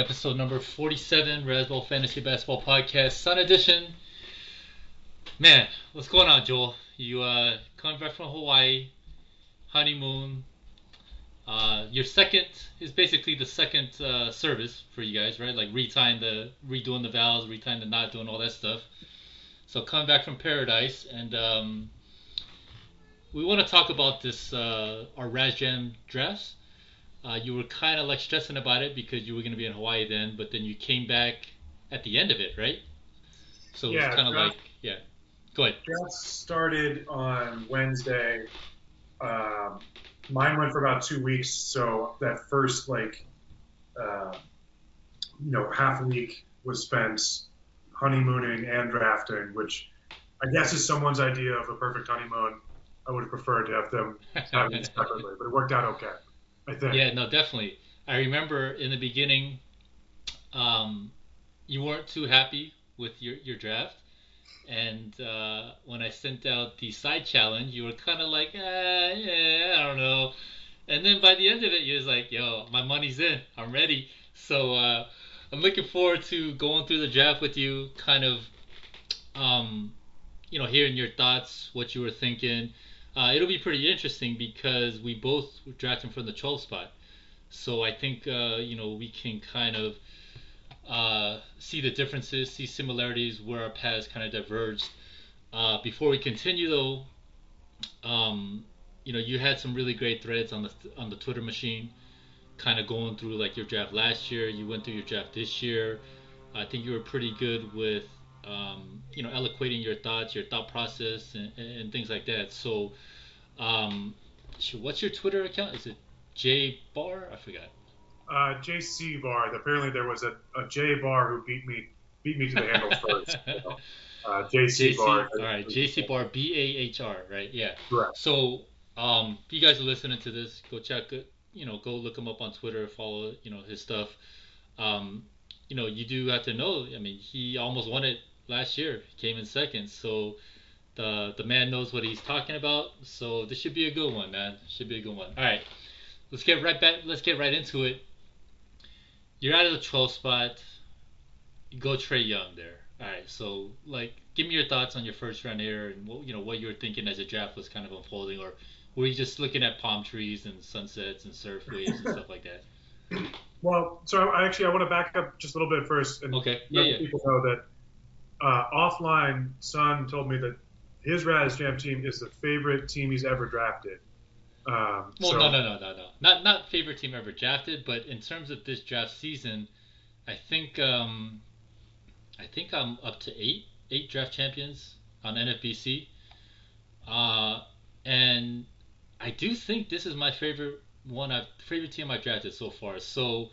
Episode number 47, Razzball Fantasy Basketball Podcast, Sun Edition. Man, what's going on, Joel? You uh, coming back from Hawaii, honeymoon. Uh, your second is basically the second uh, service for you guys, right? Like retying the, redoing the vows, retying the knot, doing all that stuff. So coming back from paradise, and um, we want to talk about this uh, our Raz Jam drafts. Uh, you were kind of like stressing about it because you were going to be in Hawaii then, but then you came back at the end of it, right? So Yeah, it was kind of like, yeah. Go ahead. Draft started on Wednesday. Um, mine went for about two weeks, so that first like, uh, you know, half a week was spent honeymooning and drafting, which I guess is someone's idea of a perfect honeymoon. I would have preferred to have them have it separately, but it worked out okay. Yeah, no, definitely. I remember in the beginning, um, you weren't too happy with your, your draft. And uh, when I sent out the side challenge, you were kind of like, eh, yeah, I don't know. And then by the end of it, you was like, yo, my money's in. I'm ready. So uh, I'm looking forward to going through the draft with you, kind of, um, you know, hearing your thoughts, what you were thinking. Uh, it'll be pretty interesting because we both drafting from the 12 spot. So I think uh, you know we can kind of uh, see the differences, see similarities where our paths kind of diverged. Uh, before we continue though, um, you know you had some really great threads on the on the Twitter machine, kind of going through like your draft last year. You went through your draft this year. I think you were pretty good with um, you know eloquating your thoughts, your thought process, and, and things like that. So, um, what's your Twitter account? Is it J Bahr? I forgot. Uh, JC Bahr. Apparently, there was a, a J Bahr who beat me beat me to the handle first. So, uh, JC, JC, Bahr. all right, JC Bahr, B A H R, right? Yeah. Correct. So, um, if you guys are listening to this, go check. You know, go look him up on Twitter, follow you know his stuff. Um, you know, you do have to know. I mean, he almost won it last year. Came in second, so the the man knows what he's talking about. So this should be a good one, man. Should be a good one. All right, let's get right back. Let's get right into it. You're out of the 12 spot. Go Trey Young there. All right, so like, give me your thoughts on your first round here, and what you know what you were thinking as the draft was kind of unfolding, or were you just looking at palm trees and sunsets and surf waves and stuff like that? Well, so I actually I want to back up just a little bit first and Okay, yeah, let yeah. people know that uh, offline, Son told me that his Raz Jam team is the favorite team he's ever drafted. Um, Well, so, no, no, no, no, no. Not not favorite team ever drafted, but in terms of this draft season, I think um, I think I'm up to eight eight draft champions on NFBC, uh, and I do think this is my favorite one. I've favorite team I've drafted so far. So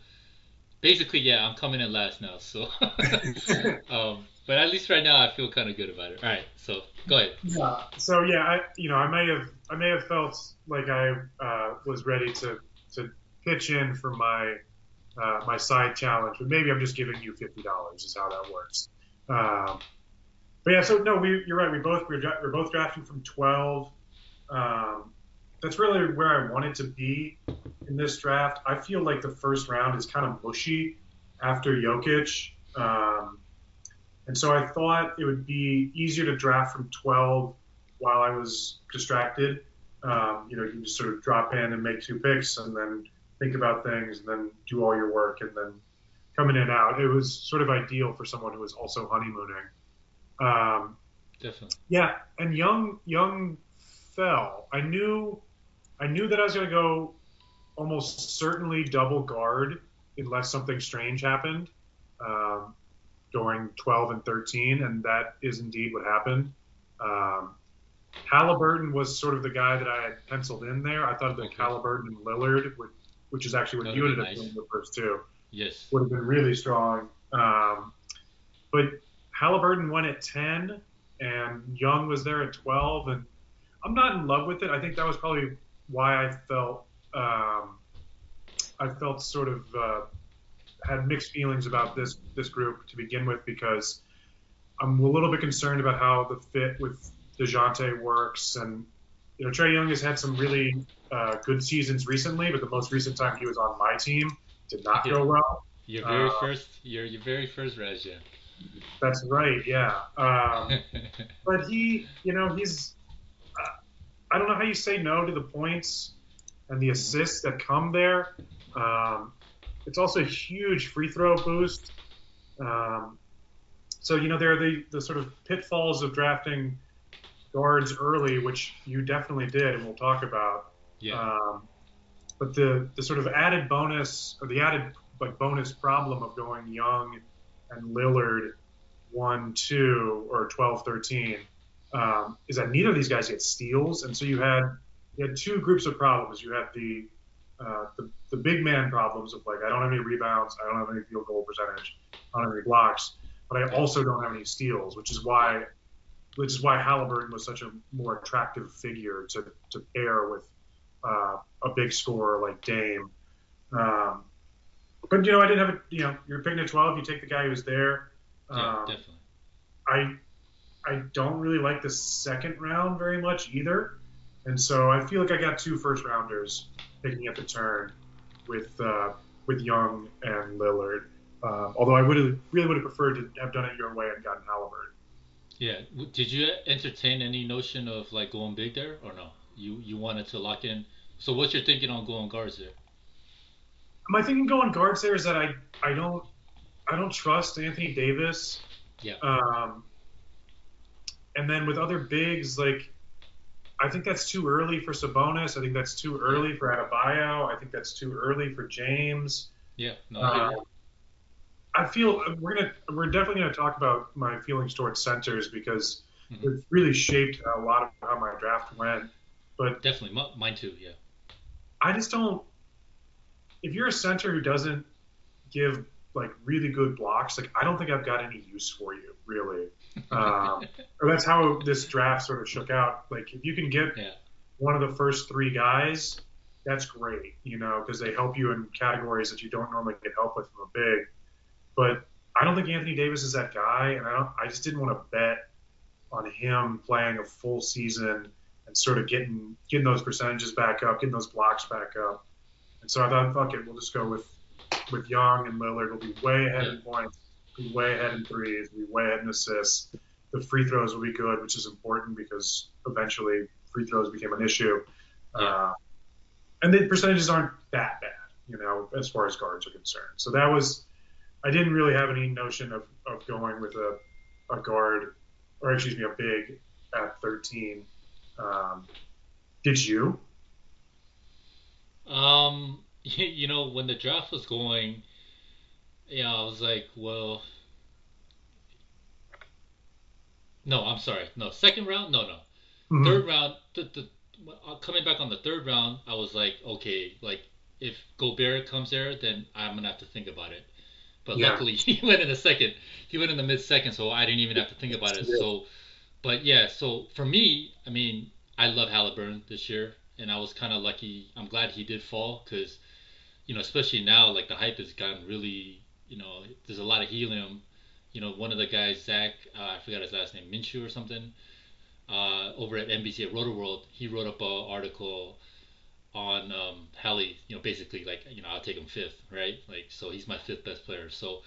basically, yeah, I'm coming in last now. So, um, but at least right now, I feel kind of good about it. All right, so go ahead. Yeah. So yeah, I you know I may have I may have felt like I uh, was ready to to pitch in for my uh, my side challenge, but maybe I'm just giving you fifty dollars is how that works. Um, but yeah, so no, we you're right. We both we're, we're both drafting from twelve. Um, that's really where I wanted to be in this draft. I feel like the first round is kind of mushy after Jokic. Um, and so I thought it would be easier to draft from 12 while I was distracted. Um, you know, you can just sort of drop in and make two picks and then think about things and then do all your work and then come in and out. It was sort of ideal for someone who was also honeymooning. Um, Definitely. yeah, and Young Young fell. I knew I knew that I was going to go almost certainly double guard unless something strange happened um, during 12 and 13, and that is indeed what happened. Um, Halliburton was sort of the guy that I had penciled in there. I thought that Okay. Halliburton and Lillard, would, which is actually what That you would ended be up doing the first two Yes. would have been really strong. Um, but Halliburton went at 10, and Young was there at 12, and I'm not in love with it. I think that was probably why I felt um, I felt sort of uh, had mixed feelings about this this group to begin with because I'm a little bit concerned about how the fit with Dejounte works, and you know Trey Young has had some really uh, good seasons recently, but the most recent time he was on my team, did not go well. Your very uh, first, your your very first res, yeah. That's right, yeah. Um, but he, you know, he's. Uh, I don't know how you say no to the points and the assists that come there. Um, it's also a huge free throw boost. Um, so you know there are the, the sort of pitfalls of drafting guards early, which you definitely did, and we'll talk about. Yeah. Um, but the the sort of added bonus or the added like bonus problem of going Young and Lillard one two or 12 13 um, is that neither of these guys get steals, and so you had you had two groups of problems. You had the uh, the, the big man problems of like I don't have any rebounds, I don't have any field goal percentage, I don't have any blocks, but I also don't have any steals, which is why which is why Halliburton was such a more attractive figure to, to pair with uh, a big scorer like Dame. Um, but you know, I didn't have a you know, you're picking a 12, you take the guy who's there. Yeah, um, definitely. I I don't really like the second round very much either, and so I feel like I got two first rounders picking up the turn with uh, with Young and Lillard. Um, although I would have really would have preferred to have done it your way and gotten Halliburton. Yeah. Did you entertain any notion of like going big there or no? You you wanted to lock in. So what's your thinking on going guards there? My thinking going guards there is that I I don't I don't trust Anthony Davis. Yeah. Um, and then with other bigs like I think that's too early for Sabonis. I think that's too early for Adebayo. I think that's too early for James. Yeah, no, uh, I feel we're gonna we're definitely gonna talk about my feelings towards centers because mm-hmm. it really shaped a lot of how my draft went. But definitely mine too. Yeah. I just don't. If you're a center who doesn't give like really good blocks, like I don't think I've got any use for you really. Um, or that's how this draft sort of shook out. Like if you can get yeah. one of the first three guys, that's great, you know, because they help you in categories that you don't normally get help with from a big. But I don't think Anthony Davis is that guy, and I don't. I just didn't want to bet on him playing a full season and sort of getting getting those percentages back up, getting those blocks back up. And so I thought, fuck it, we'll just go with with Young and Lillard. We'll be way ahead in points be way ahead in threes, be way ahead in assists. The free throws will be good, which is important because eventually free throws became an issue. Yeah. Uh, and the percentages aren't that bad, you know, as far as guards are concerned. So that was, I didn't really have any notion of, of going with a, a guard, or excuse me, a big at 13. Um, did you? Um, you know, when the draft was going, yeah, I was like, well, no, I'm sorry, no, second round, no, no, mm-hmm. third round. The, the uh, coming back on the third round, I was like, okay, like if Gobert comes there, then I'm gonna have to think about it. But yeah. luckily, he went in the second. He went in the mid second, so I didn't even have to think about it. So, but yeah, so for me, I mean, I love Halliburton this year, and I was kind of lucky. I'm glad he did fall because, you know, especially now, like the hype has gotten really you know, there's a lot of helium. You know, one of the guys, Zach, uh, I forgot his last name, Minshew or something, uh, over at NBC at Rotoworld, he wrote up an article on um, Hallie. You know, basically like, you know, I'll take him fifth, right? Like, so he's my fifth best player. So,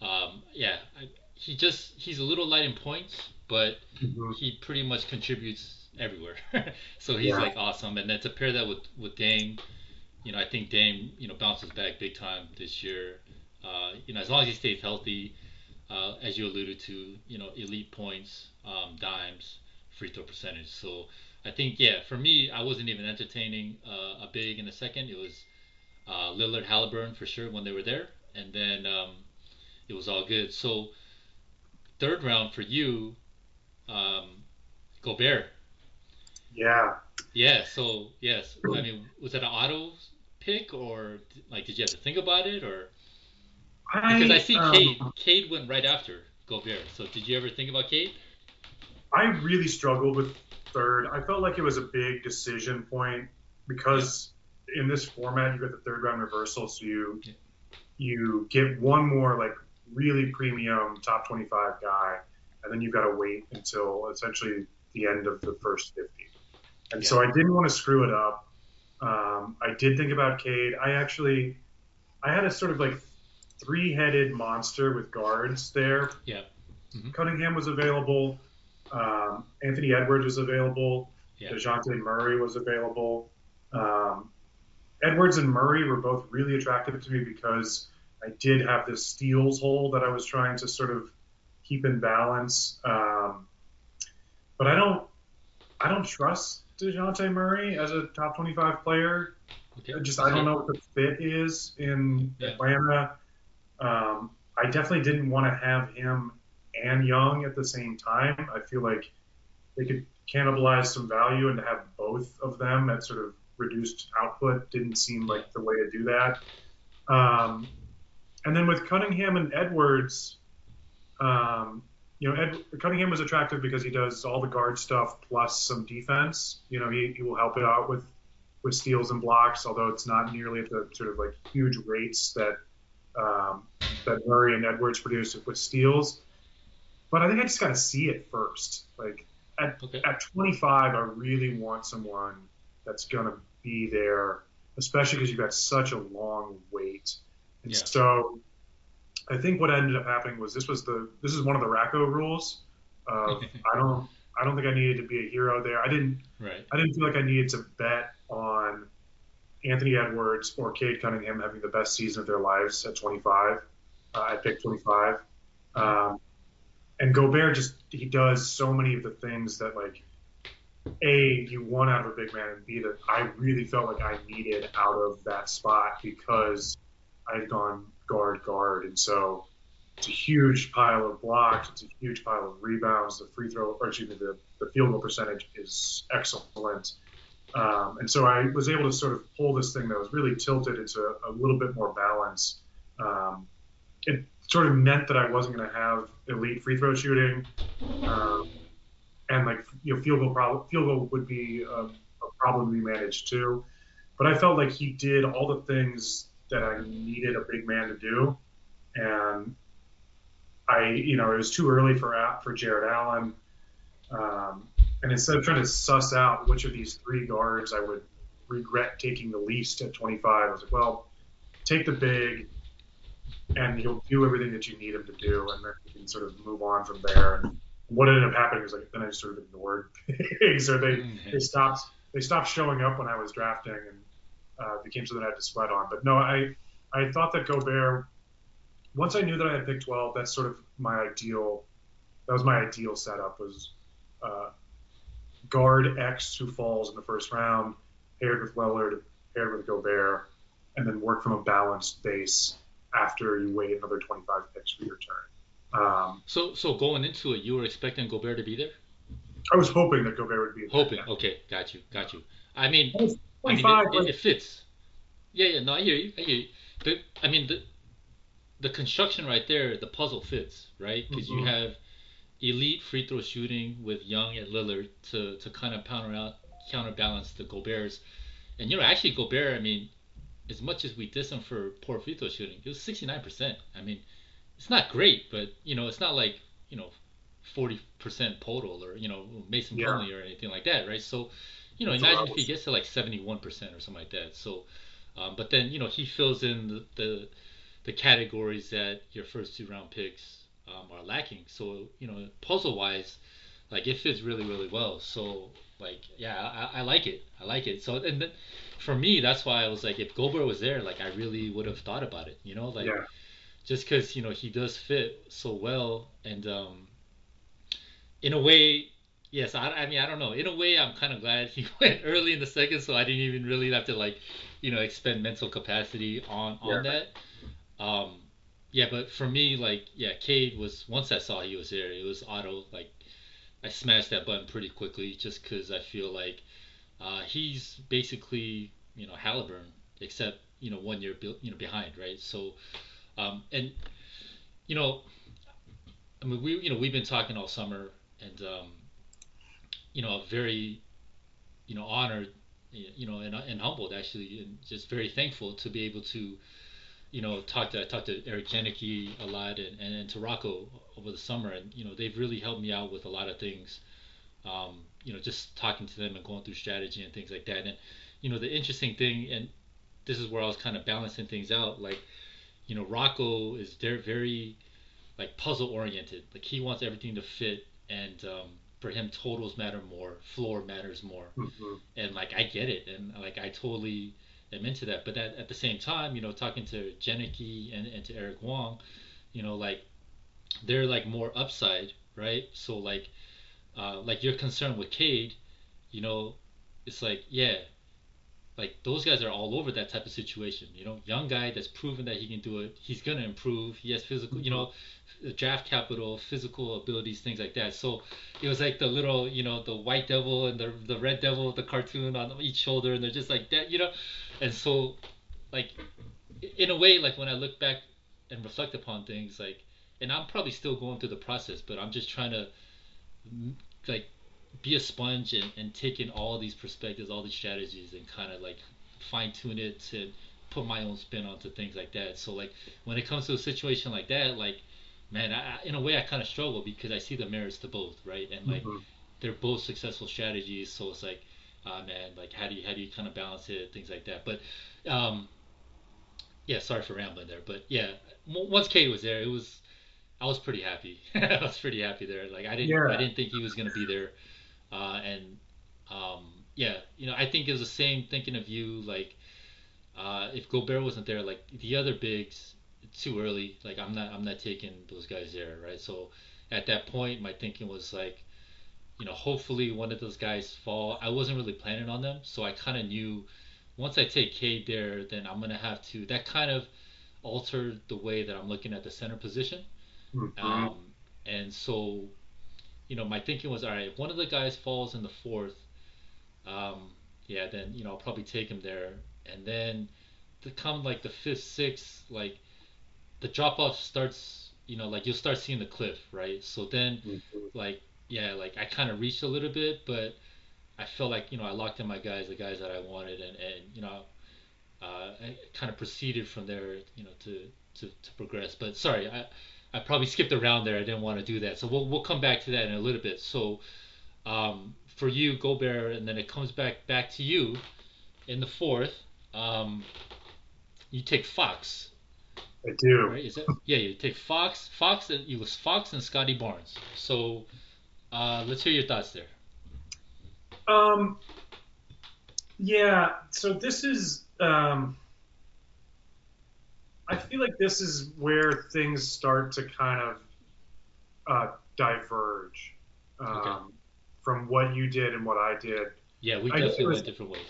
um, yeah, I, he just he's a little light in points, but mm-hmm. he pretty much contributes everywhere. so he's yeah. like awesome. And then to pair that with with Dame, you know, I think Dame, you know, bounces back big time this year. Uh, you know, as long as he stays healthy, uh, as you alluded to, you know, elite points, um, dimes, free throw percentage. So I think, yeah, for me, I wasn't even entertaining uh, a big in a second. It was uh, Lillard, Halliburton for sure when they were there, and then um, it was all good. So third round for you, um, Gobert. Yeah. Yeah. So yes, I mean, was that an auto pick or like did you have to think about it or? I, because I see um, Cade. Cade went right after Gobert. So did you ever think about Cade? I really struggled with third. I felt like it was a big decision point because yeah. in this format you get the third round reversal, so you yeah. you get one more like really premium top 25 guy, and then you've got to wait until essentially the end of the first 50. And yeah. so I didn't want to screw it up. Um, I did think about Cade. I actually I had a sort of like three-headed monster with guards there. Yeah. Mhm. Cunningham was available. Um, Anthony Edwards was available. Yeah. Dejounte Murray was available. Um, Edwards and Murray were both really attractive to me because I did have this steals hole that I was trying to sort of keep in balance. Um, but I don't, I don't trust Dejounte Murray as a top 25 player. Okay. I just I don't know what the fit is in Yeah. Atlanta. Um, I definitely didn't want to have him and Young at the same time. I feel like they could cannibalize some value, and to have both of them at sort of reduced output didn't seem like the way to do that. Um, and then with Cunningham and Edwards, um, you know, Ed, Cunningham was attractive because he does all the guard stuff plus some defense. You know, he, he will help it out with with steals and blocks, although it's not nearly at the sort of like huge rates that um, that Murray and Edwards produced with steals. But I think I just got to see it first. Like at Okay. at 25, I really want someone that's gonna be there, especially because you've got such a long wait. And Yeah. so I think what ended up happening was this was the this is one of the Rocco rules. Of, I don't I don't think I needed to be a hero there. I didn't Right. I didn't feel like I needed to bet on Anthony Edwards or Cade Cunningham having the best season of their lives at 25. Uh, I picked 25. Um, and Gobert just he does so many of the things that like a you want out of a big man and b that I really felt like I needed out of that spot because I had gone guard guard and so it's a huge pile of blocks it's a huge pile of rebounds the free throw or excuse me the, the field goal percentage is excellent um, and so I was able to sort of pull this thing that was really tilted into a, a little bit more balance. Um, it sort of meant that I wasn't going to have elite free throw shooting, um, and like you know field goal problem field goal would be a, a problem to be managed too. But I felt like he did all the things that I needed a big man to do, and I you know it was too early for for Jarrett Allen, um, and instead of trying to suss out which of these three guards I would regret taking the least at 25, I was like, well, take the big and he'll do everything that you need him to do, and then you can sort of move on from there. And what ended up happening was like then I just sort of ignored bigs, or they they stopped they stopped showing up when I was drafting, and uh, became something I had to sweat on. But no, I I thought that Gobert. Once I knew that I had picked 12, that's sort of my ideal. That was my ideal setup was uh, guard X who falls in the first round, paired with Lillard, paired with Gobert, and then work from a balanced base after you wait another 25 picks for your turn. Um, So so going into it, you were expecting Gobert to be there? I was hoping that Gobert would be there. Hoping. Okay, got you, got you. I mean, I mean, it, it, it fits. Yeah, yeah. No, I hear you. I hear you. But I mean, the the construction right there, the puzzle fits, right? Because Mhm. you have elite free throw shooting with Young and Lillard to to kind of counter out counterbalance the Gobert's, and you know, actually Gobert. I mean, as much as we diss him for poor free throw shooting, it was sixty nine percent. I mean, it's not great, but you know, it's not like you know. 40% total or you know Mason Yeah. Plumlee or anything like that right so you know That's imagine if he gets to like 71% or something like that so um, but then you know he fills in the, the the categories that your first two round picks um, are lacking. So you know puzzle wise, like it fits really really well. So like yeah, I, I like it. I like it. So and then for me that's why I was like if Gobert was there, like I really would have thought about it. You know like Yeah. just because you know he does fit so well and um, in a way. Yes, I, I mean I don't know. In a way, I'm kind of glad he went early in the second, so I didn't even really have to like you know expend mental capacity on on that um yeah but for me like yeah Cade was once I saw he was there it was auto like I smashed that button pretty quickly just because I feel like uh, he's basically you know Halliburton except you know one year you know behind right? So um and you know I mean we you know we've been talking all summer and um you know very you know honored you know, and, and humbled actually, and just very thankful to be able to, you know, talk to I talked to Eric Janicki a lot and, and, and to Rocco over the summer, and you know, they've really helped me out with a lot of things. Um, you know, just talking to them and going through strategy and things like that. And you know, the interesting thing, and this is where I was kind of balancing things out. Like, you know, Rocco is very, very like puzzle oriented. Like he wants everything to fit, and um, for him, totals matter more, floor matters more, Mhm. and like I get it, and like I totally into that. But at, at the same time, you know, talking to Janicki and, and to Eric Wong, you know, like they're like more upside, right? So like, uh, like you're concerned with Cade, you know, it's like yeah, like those guys are all over that type of situation. You know, young guy that's proven that he can do it. He's gonna improve. He has physical, you know, mm-hmm. uh, draft capital, physical abilities, things like that. So it was like the little, you know, the white devil and the the red devil, the cartoon on each shoulder, and they're just like that, you know. And so, like, in a way, like when I look back and reflect upon things, like, and I'm probably still going through the process, but I'm just trying to, like, be a sponge and, and take in all these perspectives, all these strategies, and kind of like fine tune it to put my own spin onto things like that. So like when it comes to a situation like that, like man, I, in a way I kind of struggle because I see the merits to both, right? And like Mhm. they're both successful strategies, so it's like, ah man, like how do you how do you kind of balance it, things like that. But um, yeah, sorry for rambling there, but yeah, once Cade was there, it was. I was pretty happy. I was pretty happy there. Like I didn't, Yeah. I didn't think he was gonna be there uh, and um, yeah, you know, I think it was the same thinking of you. Like, uh, if Gobert wasn't there, like the other bigs, too early. Like, I'm not, I'm not taking those guys there, right? So, at that point, my thinking was like, you know, hopefully one of those guys fall. I wasn't really planning on them, so I kind of knew once I take Cade there, then I'm gonna have to. That kind of altered the way that I'm looking at the center position. Mhm. Um, and so, you know, my thinking was, all right, if one of the guys falls in the fourth, um, yeah, then you know I'll probably take him there. And then to come like the fifth, sixth, like the drop off starts, you know, like you'll start seeing the cliff, right? So then, Mhm. like, yeah, like I kind of reached a little bit, but I felt like you know I locked in my guys, the guys that I wanted, and and you know, uh, I kind of proceeded from there, you know, to to, to progress. But sorry, I I probably skipped around there. I didn't want to do that. So we'll we'll come back to that in a little bit. So um, for you, Gobert, and then it comes back back to you in the fourth. Um, you take Fox, I do. right? Is that yeah? You take Fox, Fox, and you was Fox and Scottie Barnes. So uh, let's hear your thoughts there. Um, yeah. So this is. Um, I feel like this is where things start to kind of uh, diverge um, Okay. from what you did and what I did. Yeah, we definitely was- went different ways.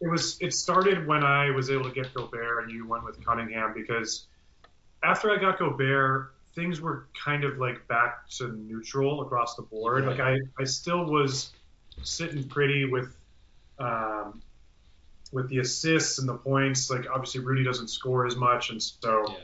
It was. It started when I was able to get Gobert and you went with Cunningham because after I got Gobert, things were kind of like back to neutral across the board. Like I, I still was sitting pretty with, um, with the assists and the points. Like obviously Rudy doesn't score as much, and so, Yeah.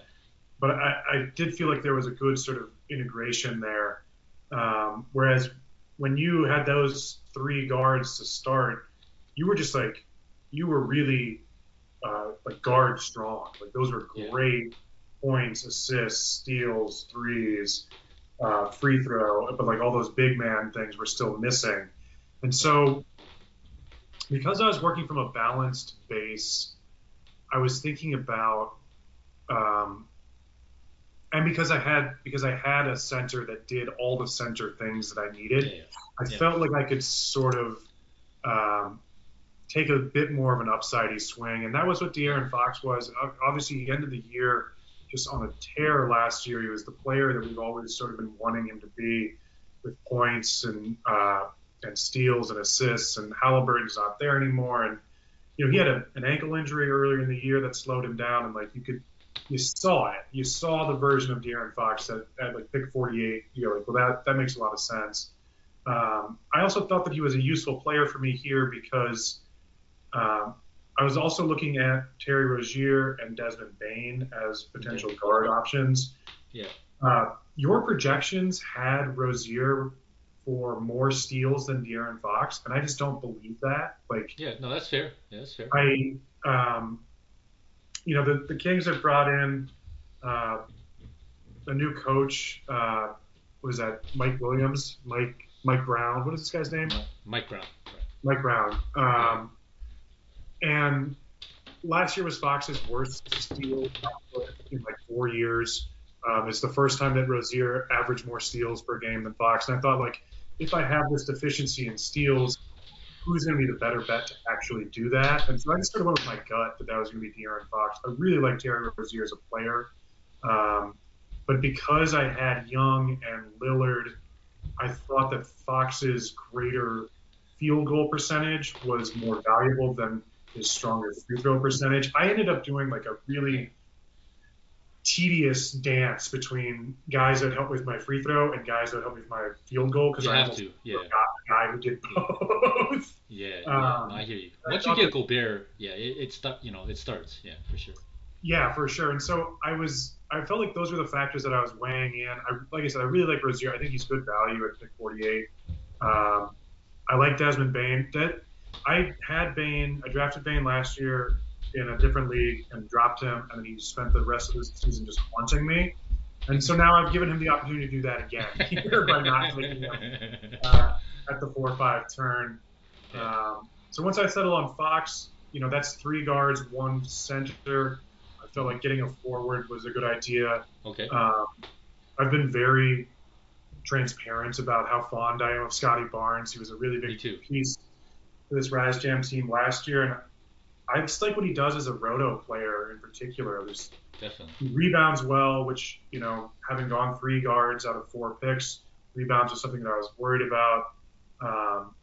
but I, I did feel like there was a good sort of integration there. Um, whereas when you had those three guards to start, you were just like, you were really uh, like guard strong. Like those were Yeah. great points, assists, steals, threes, uh, free throw, but like all those big man things were still missing. And so, because I was working from a balanced base, I was thinking about, um, and because I had because I had a center that did all the center things that I needed, Yeah, yeah. I Yeah. felt like I could sort of um, take a bit more of an upsidey swing, and that was what De'Aaron Fox was. Obviously, he ended the year just on a tear last year. He was the player that we've always sort of been wanting him to be, with points and uh, and steals and assists. And Halliburton's not there anymore, and you know he had a, an ankle injury earlier in the year that slowed him down, and like you could. You saw it. You saw the version of De'Aaron Fox at, at like pick 48. You're like, well, that that makes a lot of sense. Um, I also thought that he was a useful player for me here because um, I was also looking at Terry Rozier and Desmond Bane as potential guard options. Yeah. Uh, your projections had Rozier for more steals than De'Aaron Fox, and I just don't believe that. Like, Yeah, no, that's fair. Yeah, that's fair. I, um, you know, the, the Kings have brought in uh, a new coach. Uh, what is that? Mike Williams, Mike Mike Brown. What is this guy's name? Mike Brown. Mike Brown. Um, and last year was Fox's worst steal in like four years. Um, it's the first time that Rozier averaged more steals per game than Fox, and I thought like if I have this deficiency in steals, who's going to be the better bet to actually do that? And so I just sort of went with my gut that that was going to be De'Aaron Fox. I really like Terry Rozier as a player, um, but because I had Young and Lillard, I thought that Fox's greater field goal percentage was more valuable than his stronger free throw percentage. I ended up doing like a really tedious dance between guys that help with my free throw and guys that help with my field goal because I have to. Yeah. got a guy who did both. Yeah, yeah um, I hear you. Once you get Gobert, yeah, it, it you know, it starts. Yeah, for sure. Yeah, for sure. And so I was, I felt like those were the factors that I was weighing in. I, like I said, I really like Rozier. I think he's good value at pick 48. Um, I like Desmond Bane. That I had Bane. I drafted Bane last year in a different league and dropped him, and then he spent the rest of the season just haunting me. And so now I've given him the opportunity to do that again here by not taking him uh, at the four or five turn. Um, so once I settle on Fox, you know that's three guards, one center. I felt like getting a forward was a good idea. Okay. Um, I've been very transparent about how fond I am of Scottie Barnes. He was a really big piece for this Raz Jam team last year, and I just like what he does as a roto player in particular. There's, Definitely. He rebounds well, which, you know, having gone three guards out of four picks, rebounds was something that I was worried about. Um,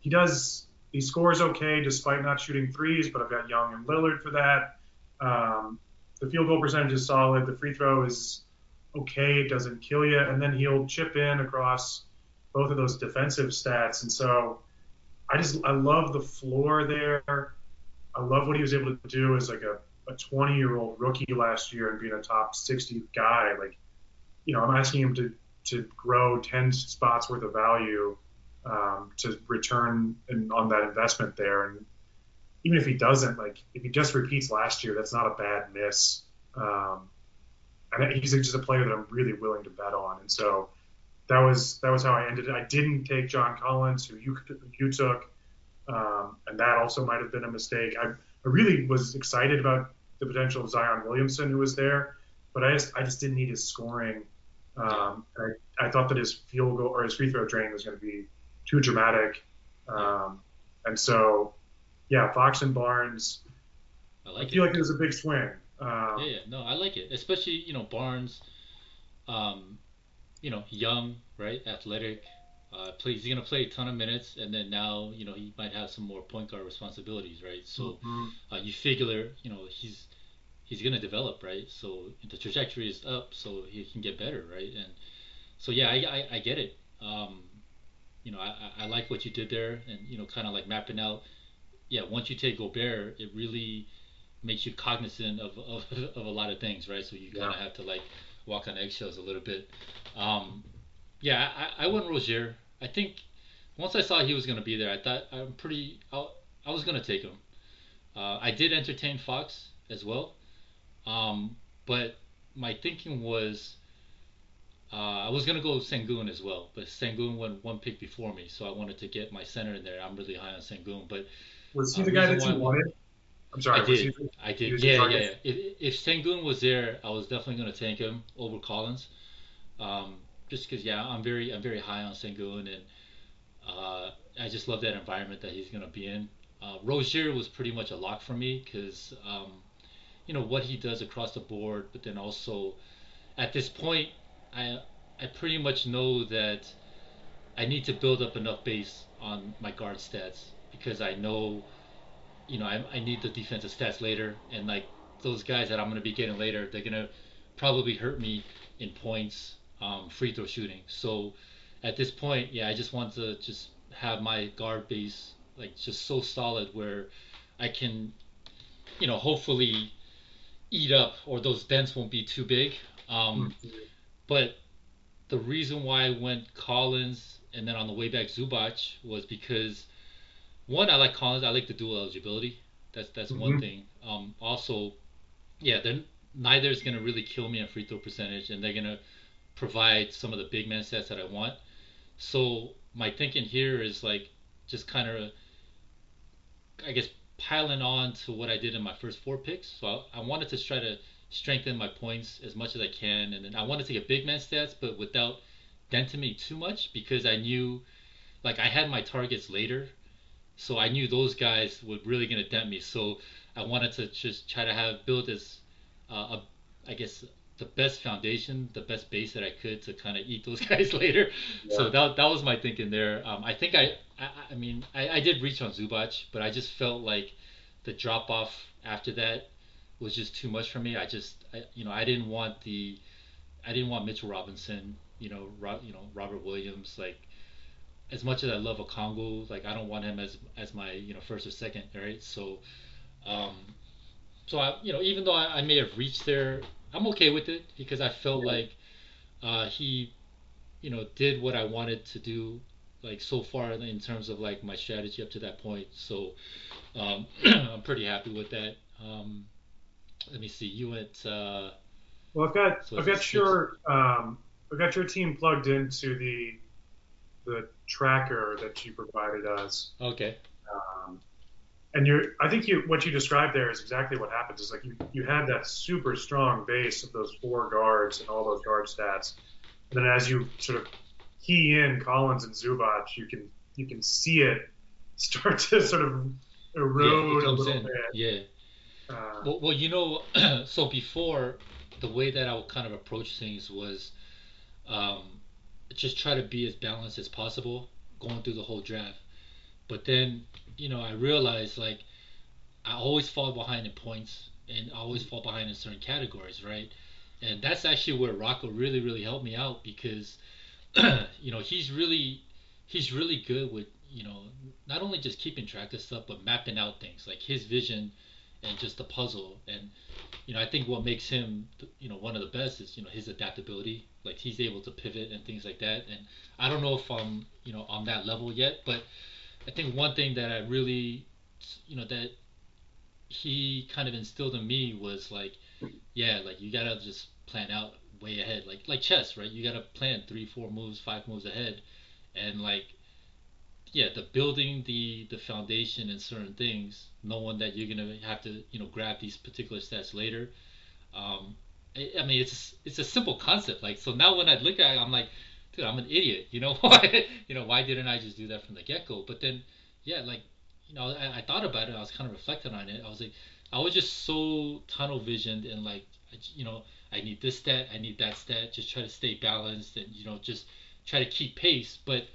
he does, he scores okay despite not shooting threes, but I've got Young and Lillard for that. Um, the field goal percentage is solid. The free throw is okay. It doesn't kill you. And then he'll chip in across both of those defensive stats. And so I just, I love the floor there. I love what he was able to do as like a, a 20 year old rookie last year and being a top 60 guy. Like, you know, I'm asking him to, to grow 10 spots worth of value um, to return in, on that investment there. And even if he doesn't, like, if he just repeats last year, that's not a bad miss. Um, and he's just a player that I'm really willing to bet on. And so that was that was how I ended it. I didn't take John Collins, who you you took. Um, and that also might have been a mistake. I, I really was excited about the potential of Zion Williamson, who was there, but I just I just didn't need his scoring. Um, I, I thought that his field goal or his free throw drain was going to be too dramatic, um, and so yeah, Fox and Barnes. I like. I feel it. like it was a big swing. Um, yeah, yeah, no, I like it, especially you know Barnes, um, you know, young, right, athletic, uh, plays, he's gonna play a ton of minutes, and then now you know he might have some more point guard responsibilities, right? So mm-hmm. uh, you figure you know he's he's gonna develop, right? So the trajectory is up, so he can get better, right? And so yeah, I I, I get it. Um, you know, I, I like what you did there, and you know, kind of like mapping out. Yeah, once you take Gobert, it really makes you cognizant of, of, of a lot of things, right? So you kind of yeah. have to like walk on eggshells a little bit. Um, yeah, I, I went Rozier. I think once I saw he was going to be there, I thought I'm pretty. I, I was going to take him. Uh, I did entertain Fox as well, um, but my thinking was uh, I was going to go Sengun as well, but Sengun went one pick before me, so I wanted to get my center in there. I'm really high on Sengun, but was he uh, the guy that you wanted? I'm sorry. I did. He, I did. Yeah, yeah, yeah. If, if Sengun was there, I was definitely going to take him over Collins. Um, just because yeah, I'm very I'm very high on Sengun and uh, I just love that environment that he's gonna be in. Uh, Rozier was pretty much a lock for me because um, you know what he does across the board, but then also at this point, I I pretty much know that I need to build up enough base on my guard stats because I know you know I, I need the defensive stats later and like those guys that I'm gonna be getting later, they're gonna probably hurt me in points um, free throw shooting. So at this point, yeah, I just want to just have my guard base like just so solid where I can, you know, hopefully eat up or those dents won't be too big. Um, mm-hmm. But the reason why I went Collins and then on the way back Zubac was because one, I like Collins. I like the dual eligibility. That's that's mm-hmm. one thing. Um, also, yeah, they're neither is gonna really kill me on free throw percentage, and they're gonna provide some of the big man sets that I want. So my thinking here is like just kind of, I guess, piling on to what I did in my first four picks. So I, I wanted to try to strengthen my points as much as I can, and then I wanted to get big man stats, but without denting me too much because I knew, like, I had my targets later, so I knew those guys were really gonna dent me. So I wanted to just try to have build as, uh, a, I guess, the best foundation, the best base that I could to kind of eat those guys later. Yeah. So that, that was my thinking there. Um, I think I, I, I mean, I, I did reach on Zubac, but I just felt like the drop off after that was just too much for me. I just, I, you know, I didn't want the, I didn't want Mitchell Robinson, you know, Ro, you know, Robert Williams, like, as much as I love Okongwu, like I don't want him as as my you know first or second, right? So, um, so I you know even though I, I may have reached there I'm okay with it because I felt yeah. like uh, he, you know, did what I wanted to do, like so far in terms of like my strategy up to that point. So um, I'm pretty happy with that. Um, let me see. You went. Uh, well, I've got so I've got your um, I've got your team plugged into the the tracker that you provided us. Okay. Um, and you're I think you what you described there is exactly what happens. Is like you you have that super strong base of those four guards and all those guard stats, and then as you sort of key in Collins and Zubac, you can you can see it start to sort of erode yeah, a little in. bit. Yeah. Uh, well, well, you know, so before the way that I would kind of approach things was um, just try to be as balanced as possible going through the whole draft. But then you know, I realized like I always fall behind in points and I always fall behind in certain categories, right? And that's actually where Rocco really, really helped me out because, you know, he's really, he's really good with, you know, not only just keeping track of stuff, but mapping out things like his vision and just the puzzle. And, you know, I think what makes him, you know, one of the best is, you know, his adaptability. Like he's able to pivot and things like that. And I don't know if I'm, you know, on that level yet, but I think one thing that I really, you know, that he kind of instilled in me was like, yeah, like you gotta just plan out way ahead, like like chess, right? You gotta plan three, four moves, five moves ahead, and like, yeah, the building the the foundation and certain things, knowing that you're gonna have to, you know, grab these particular stats later. Um, I, I mean, it's it's a simple concept. Like, so now when I look at it, I'm like, dude, I'm an idiot. You know why? you know why didn't I just do that from the get go? But then, yeah, like, you know, I, I thought about it. I was kind of reflecting on it. I was like, I was just so tunnel visioned and like, you know, I need this stat, I need that stat. Just try to stay balanced and you know, just try to keep pace. But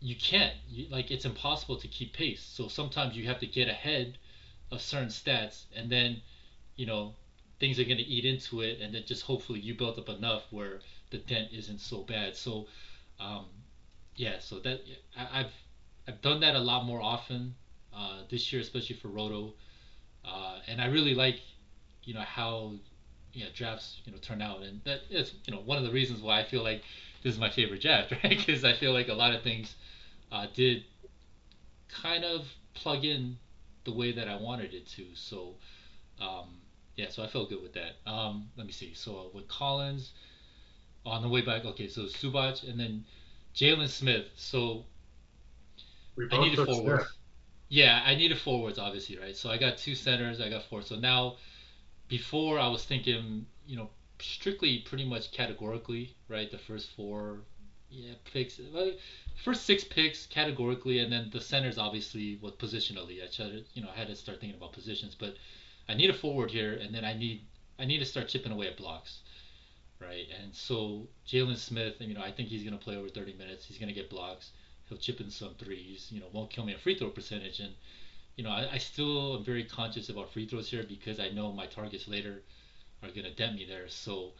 you can't. You, like, it's impossible to keep pace. So sometimes you have to get ahead of certain stats, and then, you know, things are going to eat into it, and then just hopefully you build up enough where the dent isn't so bad. So, um, yeah, so that I, have I've done that a lot more often uh, this year, especially for Roto, uh, and I really like you know how you know drafts you know turn out, and that is you know one of the reasons why I feel like this is my favorite draft, right? Because I feel like a lot of things uh, did kind of plug in the way that I wanted it to. So. Um, yeah, so I felt good with that. Um, let me see. So with Collins, on the way back. Okay, so Zubac and then Jalen Smith. So I needed forwards. Yeah, I needed forwards, obviously, right? So I got two centers, I got four. So now, before I was thinking, you know, strictly pretty much categorically, right? The first four, yeah, picks, first six picks categorically, and then the centers obviously was positionally. I tried to, you know, I had to start thinking about positions, but I need a forward here, and then I need I need to start chipping away at blocks right? And so Jalen Smith, you know, I think he's going to play over 30 minutes. He's going to get blocks. He'll chip in some threes. You know, won't kill me a free throw percentage. And you know, I, I still am very conscious about free throws here because I know my targets later are going to dent me there. So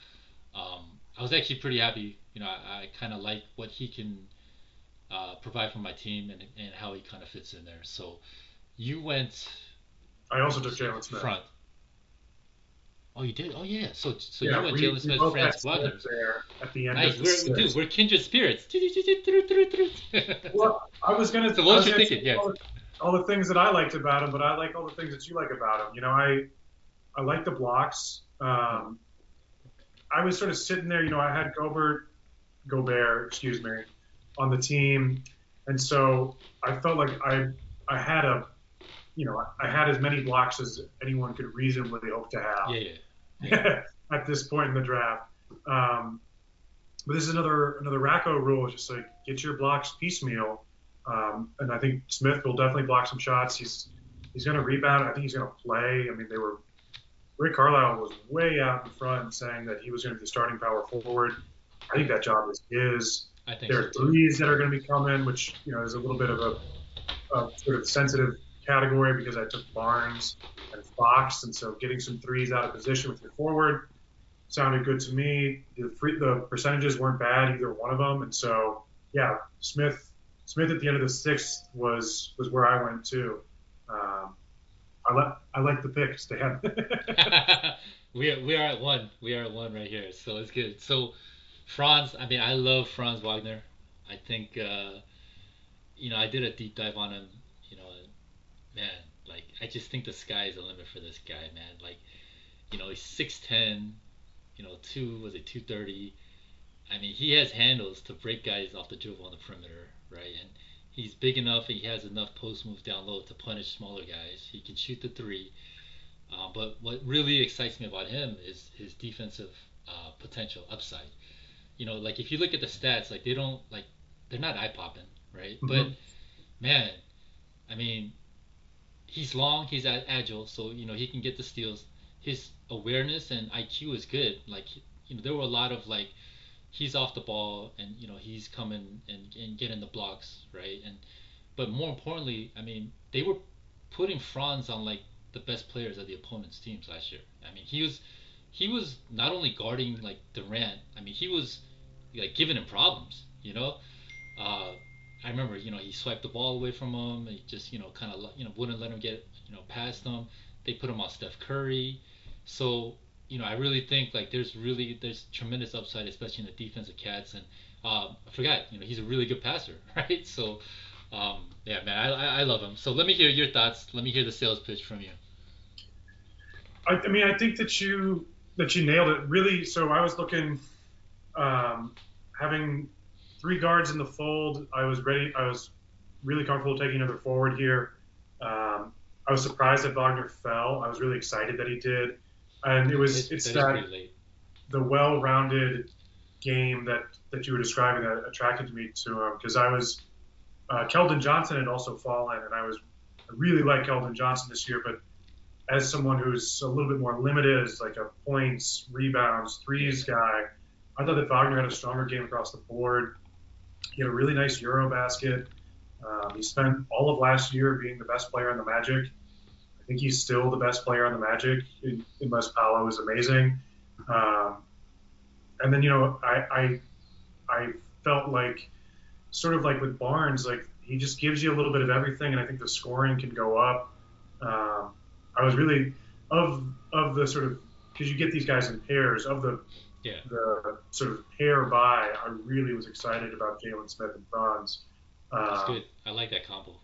um, I was actually pretty happy. You know, I, I kind of like what he can uh, provide for my team and, and how he kind of fits in there. So you went. I also took Jalen Smith. Front. Oh, you did? Oh, yeah. So, so yeah, you and Jalen Smith, Franz Wagner. There at the end. Nice. We're, dude, we're kindred spirits. well, I was gonna. So what was you thinking? Yeah. All, all, the things that I liked about him, but I like all the things that you like about him. You know, I, I like the blocks. Um, I was sort of sitting there. You know, I had Gobert, Gobert, excuse me, on the team, and so I felt like I, I had a you know, I had as many blocks as anyone could reasonably hope to have. Yeah, yeah. Yeah. at this point in the draft. Um, but this is another another Rocco rule, just like get your blocks piecemeal. Um, and I think Smith will definitely block some shots. He's he's going to rebound. I think he's going to play. I mean, they were Rick Carlisle was way out in front saying that he was going to be the starting power forward. I think that job is his. I think there are so threes that are going to be coming, which you know is a little bit of a, a sort of sensitive category because I took Barnes and Fox, and so getting some threes out of position with your forward sounded good to me. The free, the percentages weren't bad either one of them, and so yeah, Smith Smith at the end of the sixth was was where I went to. Um, I like I like the pick, Stan. we are we are at one. We are at one right here, so it's good. So Franz, I mean, I love Franz Wagner. I think uh, you know I did a deep dive on him. You know, man, like I just think the sky is the limit for this guy, man. Like, you know, he's six ten. You know, two was it two thirty? I mean, he has handles to break guys off the dribble on the perimeter, right? And he's big enough and he has enough post moves down low to punish smaller guys. He can shoot the three. Uh, but what really excites me about him is his defensive uh, potential upside. You know, like if you look at the stats, like they don't like they're not eye popping, right? Mhm. But man, I mean, he's long, he's agile, so you know he can get the steals. His awareness and IQ is good. Like you know, there were a lot of like he's off the ball and you know he's coming and, and getting the blocks right and but more importantly i mean they were putting franz on like the best players of the opponent's teams last year i mean he was he was not only guarding like durant i mean he was like giving him problems you know uh, i remember you know he swiped the ball away from him he just you know kind of you know wouldn't let him get you know past him they put him on steph curry so you know, I really think like there's really there's tremendous upside, especially in the defensive cats. And um, I forgot, you know, he's a really good passer, right? So, um, yeah, man, I I love him. So let me hear your thoughts. Let me hear the sales pitch from you. I, I mean, I think that you that you nailed it. Really, so I was looking, um, having three guards in the fold. I was ready. I was really comfortable taking another forward here. Um, I was surprised that Wagner fell. I was really excited that he did, and it was It- it's that the well-rounded game that that you were describing that attracted me to him because I was uh, Keldon Johnson had also fallen, and I was I really like Keldon Johnson this year, but as someone who's a little bit more limited as like a points, rebounds, threes guy, I thought that Wagner had a stronger game across the board. He had a really nice Euro basket. Um, he spent all of last year being the best player on the Magic. I think he's still the best player on the Magic, un- unless Paolo is amazing. Um, and then you know, I, I I felt like sort of like with Barnes, like he just gives you a little bit of everything, and I think the scoring can go up. Um, I was really of of the sort of because you get these guys in pairs of the Yeah. the sort of pair by. I really was excited about Jalen Smith and Franz. That's Uh, good. I like that combo.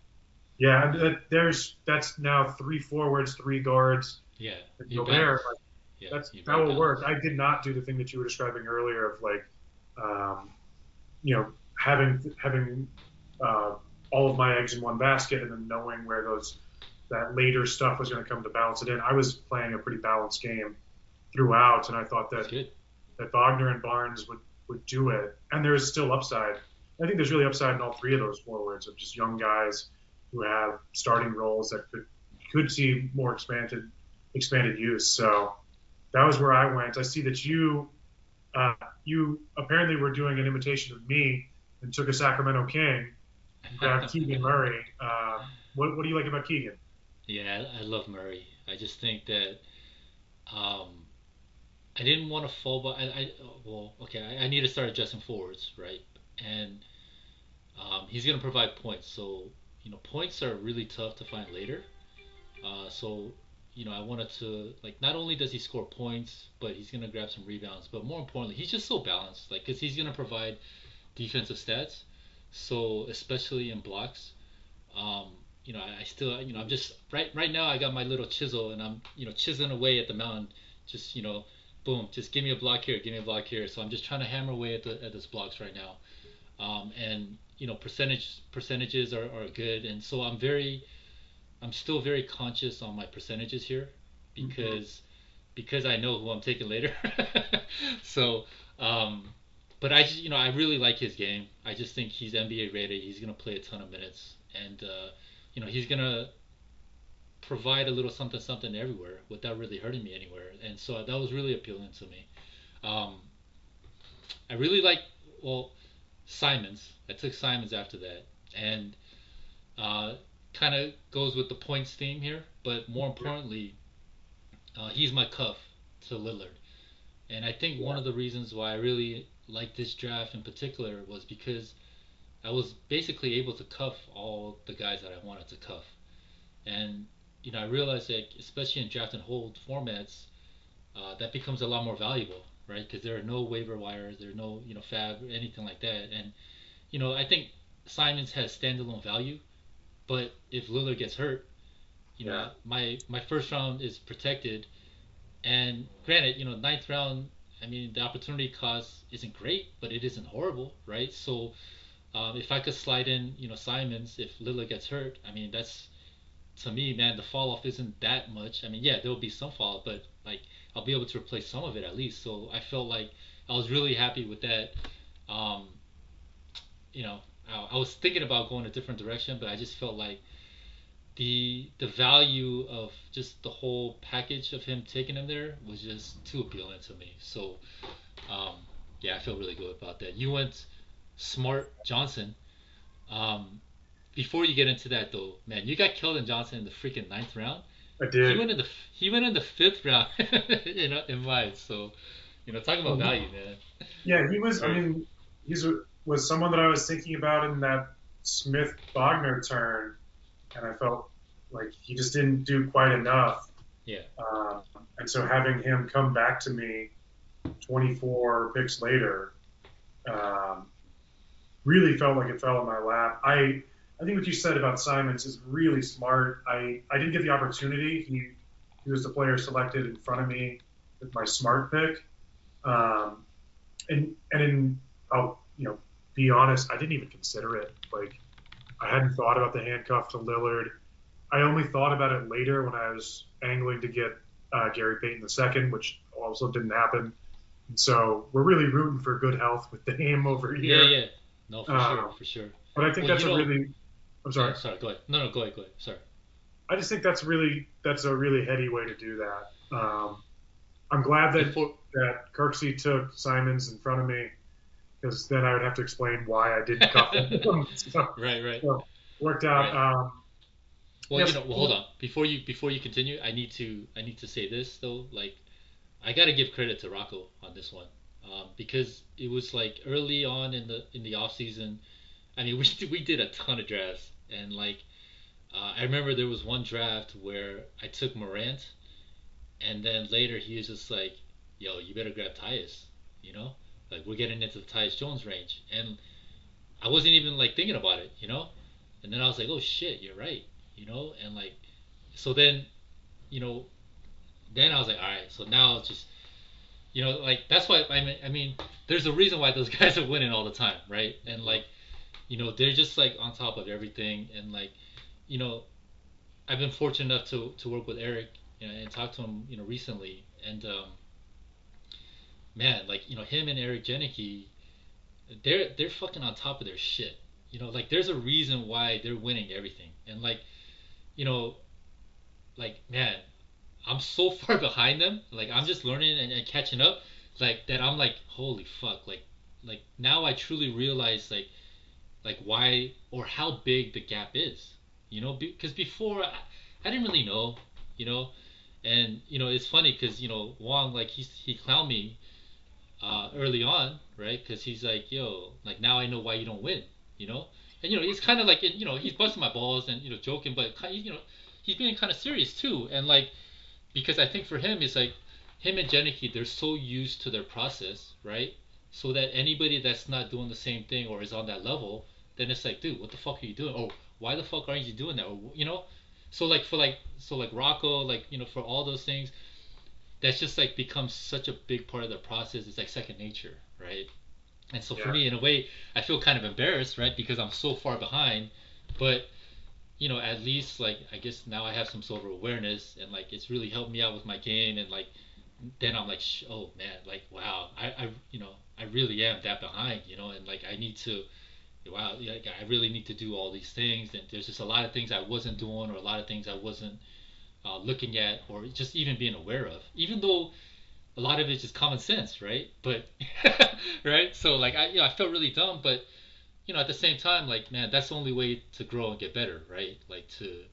yeah, and that, there's that's now three forwards, three guards. Yeah. Gobert, like, Yeah. that's that will work. I did not do the thing that you were describing earlier of like, um, you know, having having uh, all of my eggs in one basket and then knowing where those that later stuff was going to come to balance it in. I was playing a pretty balanced game throughout, and I thought That's that good. That Wagner and Barnes would would do it. And there is still upside. I think there's really upside in all three of those forwards of just young guys who have starting roles that could could see more expanded expanded use. So that was where I went. I see that you uh, you apparently were doing an imitation of me and took a Sacramento King and grabbed Keegan Murray. Uh, what, what do you like about Keegan? Yeah, I, I love Murray. I just think that um, I didn't want to fall, but I, I well, okay, I, I need to start adjusting forwards, right? And um, he's gonna provide points, so you know, points are really tough to find later. Uh, so you know, I wanted to like not only does he score points, but he's gonna grab some rebounds, but more importantly, he's just so balanced, like because he's gonna provide defensive stats. So especially in blocks, um, you know, I, I still, you know, I'm just right right now. I got my little chisel, and I'm, you know, chiseling away at the mountain. Just, you know, boom, just give me a block here, give me a block here. So I'm just trying to hammer away at the at those blocks right now. Um, and you know, percentage percentages are, are good, and so I'm very, I'm still very conscious on my percentages here because mm-hmm. because I know who I'm taking later. so, um, but I just you know I really like his game. I just think he's NBA rated. He's gonna play a ton of minutes, and uh, you know he's gonna provide a little something something everywhere without really hurting me anywhere. And so that was really appealing to me. Um, I really like well Simons. I took Simons after that, and uh, kind of goes with the points theme here. But more importantly, uh, he's my cuff to Lillard, and I think yeah. one of the reasons why I really like this draft in particular was because I was basically able to cuff all the guys that I wanted to cuff, and you know I realized that especially in draft and hold formats, uh, that becomes a lot more valuable, right? Because there are no waiver wires, there are no you know fab or anything like that, and you know I think Simons has standalone value, but if Lillard gets hurt, you know, my my first round is protected, and granted, you know, ninth round. I mean, the opportunity cost isn't great, but it isn't horrible, right? So, um, if I could slide in, you know, Simons if Lillard gets hurt, I mean, that's to me, man, the fall off isn't that much. I mean, yeah, there will be some fall, but like I'll be able to replace some of it at least. So I felt like I was really happy with that. Um, you know, I, I was thinking about going a different direction, but I just felt like the the value of just the whole package of him taking him there was just too appealing to me. So, um, yeah, I feel really good about that. You went smart Johnson. Um, before you get into that though, man, you got Keldon Johnson in the freaking ninth round. I did. He went in the he went in the fifth round, you know, in mine. So, you know, talking about mm-hmm. value, man. Yeah, he was. I mean, he's was someone that I was thinking about in that Smith Wagner turn, and I felt like he just didn't do quite enough. Yeah. Uh, and so having him come back to me 24 picks later um, really felt like it fell in my lap. I I think what you said about Simons is really smart. I, I didn't get the opportunity. He he was the player selected in front of me with my smart pick. Um, and and in, I'll you know be honest, I didn't even consider it. Like, I hadn't thought about the handcuff to Lillard. I only thought about it later when I was angling to get uh, Gary Payton II, which also didn't happen. And so we're really rooting for good health with the Dame over here. Yeah, yeah. No, for uh, sure, for sure. But I think well, that's a really. I'm sorry. Yeah, sorry, go ahead. No, no, go ahead, go ahead. Sorry. I just think that's really that's a really heady way to do that. Um, I'm glad that Before, that Kirksey took Simons in front of me because then I would have to explain why I didn't cuff him. so, right, right. So worked out. Right. Um, well, yes, you know, well, hold on. Before you before you continue, I need to I need to say this though. Like, I gotta give credit to Rocco on this one um, because it was like early on in the in the off season. I mean, we we did a ton of drafts and like uh, I remember there was one draft where I took Morant, and then later he was just like, "Yo, you better grab Tyus," you know. Like we're getting into the Tyus Jones range, and I wasn't even like thinking about it, you know. And then I was like, oh shit, you're right, you know. And like, so then, you know, then I was like, all right, so now it's just, you know, like that's why I mean, I mean, there's a reason why those guys are winning all the time, right? And like, you know, they're just like on top of everything, and like, you know, I've been fortunate enough to to work with Eric you know, and talk to him, you know, recently, and um, man, like you know him and Eric Janicki, they're they're fucking on top of their shit. You know, like there's a reason why they're winning everything, and like, you know, like man, I'm so far behind them. Like I'm just learning and, and catching up. Like that, I'm like, holy fuck, like like now I truly realize like like why or how big the gap is. You know, because before I, I didn't really know. You know, and you know it's funny because you know Wong like he he clowned me uh, early on, right? Because he's like, yo, like now I know why you don't win, you know. And you know, he's kind of like, you know, he's busting my balls and you know, joking, but you know, he's being kind of serious too. And like, because I think for him, it's like him and Janicki, they're so used to their process, right? So that anybody that's not doing the same thing or is on that level, then it's like, dude, what the fuck are you doing? Or why the fuck aren't you doing that? Or you know, so like for like so like Rocco, like you know, for all those things, that's just like becomes such a big part of the process. It's like second nature, right? And so yeah. for me, in a way, I feel kind of embarrassed, right? Because I'm so far behind. But you know, at least like I guess now I have some sort of awareness and like it's really helped me out with my game and like then I'm like, oh man, like wow, I, I you know I really am that behind, you know, and like I need to, wow, like I really need to do all these things, and there's just a lot of things I wasn't doing or a lot of things I wasn't uh, looking at or just even being aware of, even though a lot of it's just common sense, right? But right, so like I, you know, I felt really dumb, but you know, at the same time, like man, that's the only way to grow and get better, right? Like to,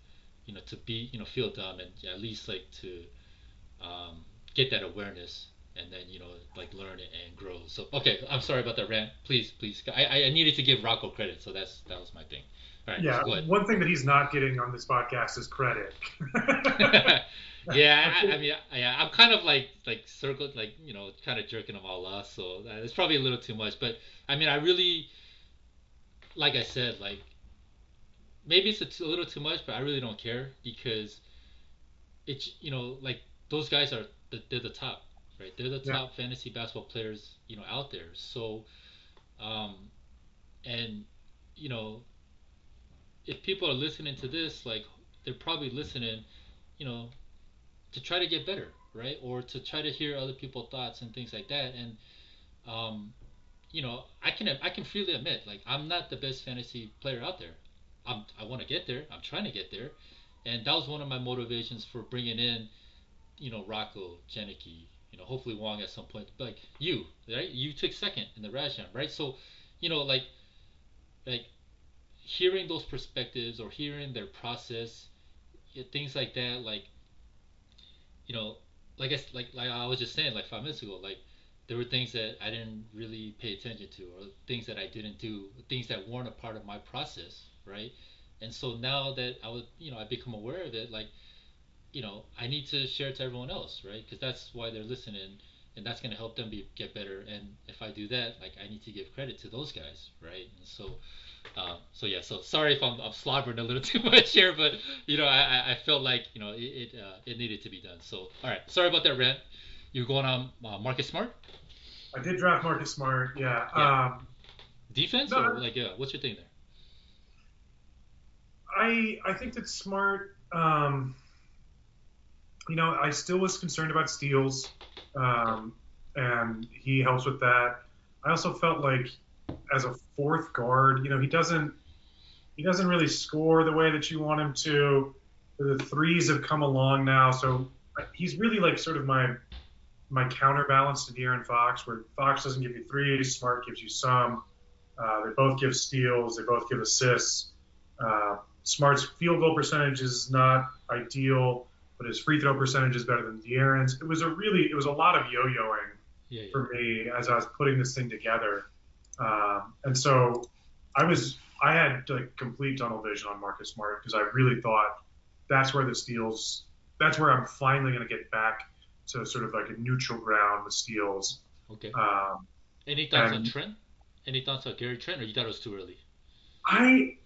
you know, to be, you know, feel dumb and at least like to um, get that awareness and then you know like learn it and grow. So okay, I'm sorry about that rant. Please, please, I, I needed to give Rocco credit, so that's that was my thing. All right, yeah, one thing that he's not getting on this podcast is credit. yeah, I, I, mean, yeah, I'm kind of like like circled, like you know, kind of jerking them all off. So uh, it's probably a little too much, but I mean, I really, like I said, like maybe it's a, little too much, but I really don't care because it's you know like those guys are the, they're the top, right? They're the top yeah. fantasy basketball players, you know, out there. So, um, and you know, if people are listening to this, like they're probably listening, you know, to try to get better, right? Or to try to hear other people's thoughts and things like that. And, um, you know, I can I can freely admit, like I'm not the best fantasy player out there. I'm I want to get there. I'm trying to get there, and that was one of my motivations for bringing in you know, Rocco, Janicki, you know, hopefully Wong at some point. But like you, right? You took second in the Rajan, right? So, you know, like, like hearing those perspectives or hearing their process, things like that, like, you know, like I like like I was just saying, like five minutes ago, like there were things that I didn't really pay attention to, or things that I didn't do, things that weren't a part of my process, right? And so now that I was, you know, I become aware of it, like you know, I need to share it to everyone else, right? Because that's why they're listening, and that's going to help them be get better. And if I do that, like I need to give credit to those guys, right? And so, uh, so yeah. So sorry if I'm, I'm slobbering a little too much here, but you know, I, I felt like you know it it, uh, it needed to be done. So all right, sorry about that rant. You're going on uh, Marcus Smart. I did draft Marcus Smart. Yeah. yeah. Um, Defense no, or like yeah, what's your thing there? I I think that Smart. Um, you know, I still was concerned about steals, um, and he helps with that. I also felt like as a fourth guard, you know, he doesn't he doesn't really score the way that you want him to. The threes have come along now, so he's really like sort of my my counterbalance to De'Aaron Fox, where Fox doesn't give you threes, Smart gives you some. Uh, they both give steals, they both give assists. Uh, Smart's field goal percentage is not ideal but his free throw percentage is better than De'Aaron's. It was a really, it was a lot of yo-yoing yeah, yeah. for me as I was putting this thing together. Um, and so I was, I had like complete tunnel vision on Marcus Smart because I really thought that's where the steals, that's where I'm finally going to get back to sort of like a neutral ground with steals. Okay. Um, Any thoughts on Trent? Any thoughts on Gary Trent, or you thought it was too early? I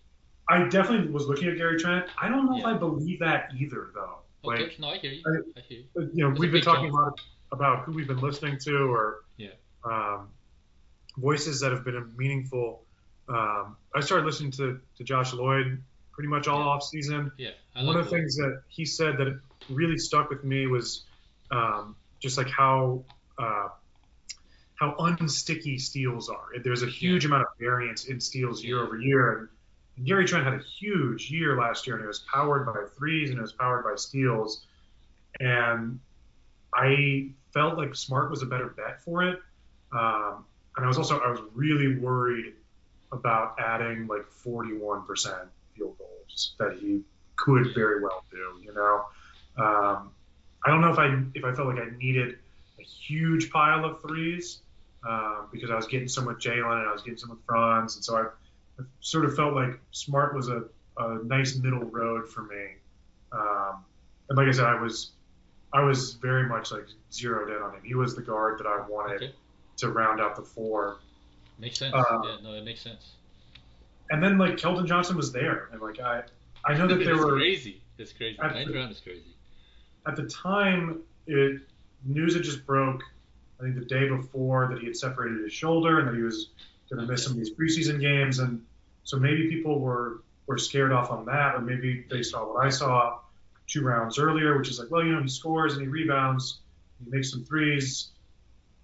I definitely was looking at Gary Trent. I don't know yeah. if I believe that either, though. Okay. Like, no, I hear you. I, I hear you. you know, we've been talking about about who we've been listening to, or yeah, um, voices that have been meaningful. Um, I started listening to, to Josh Lloyd pretty much all yeah. off season. Yeah, one of the things that he said that really stuck with me was um, just like how uh, how unsticky steals are. There's a huge yeah. amount of variance in steals year over year, and Gary Trent had a huge year last year, and it was powered by threes and it was powered by steals. And I felt like Smart was a better bet for it. Um, and I was also I was really worried about adding like 41% field goals that he could very well do. You know, um, I don't know if I if I felt like I needed a huge pile of threes um, because I was getting some with Jalen and I was getting some with Franz, and so I sort of felt like Smart was a, a nice middle road for me. Um, and like I said, I was I was very much like zeroed in on him. He was the guard that I wanted okay. to round out the four. Makes sense. Uh, yeah, no, it makes sense. And then like Keldon Johnson was there, and like I I know that there were crazy. It's crazy. Ninth round is crazy. At the time, it news had just broke. I think the day before that he had separated his shoulder and that he was going to miss some of these preseason games, and so maybe people were or scared off on that, or maybe they saw what I saw two rounds earlier, which is like, well, you know, he scores and he rebounds, he makes some threes.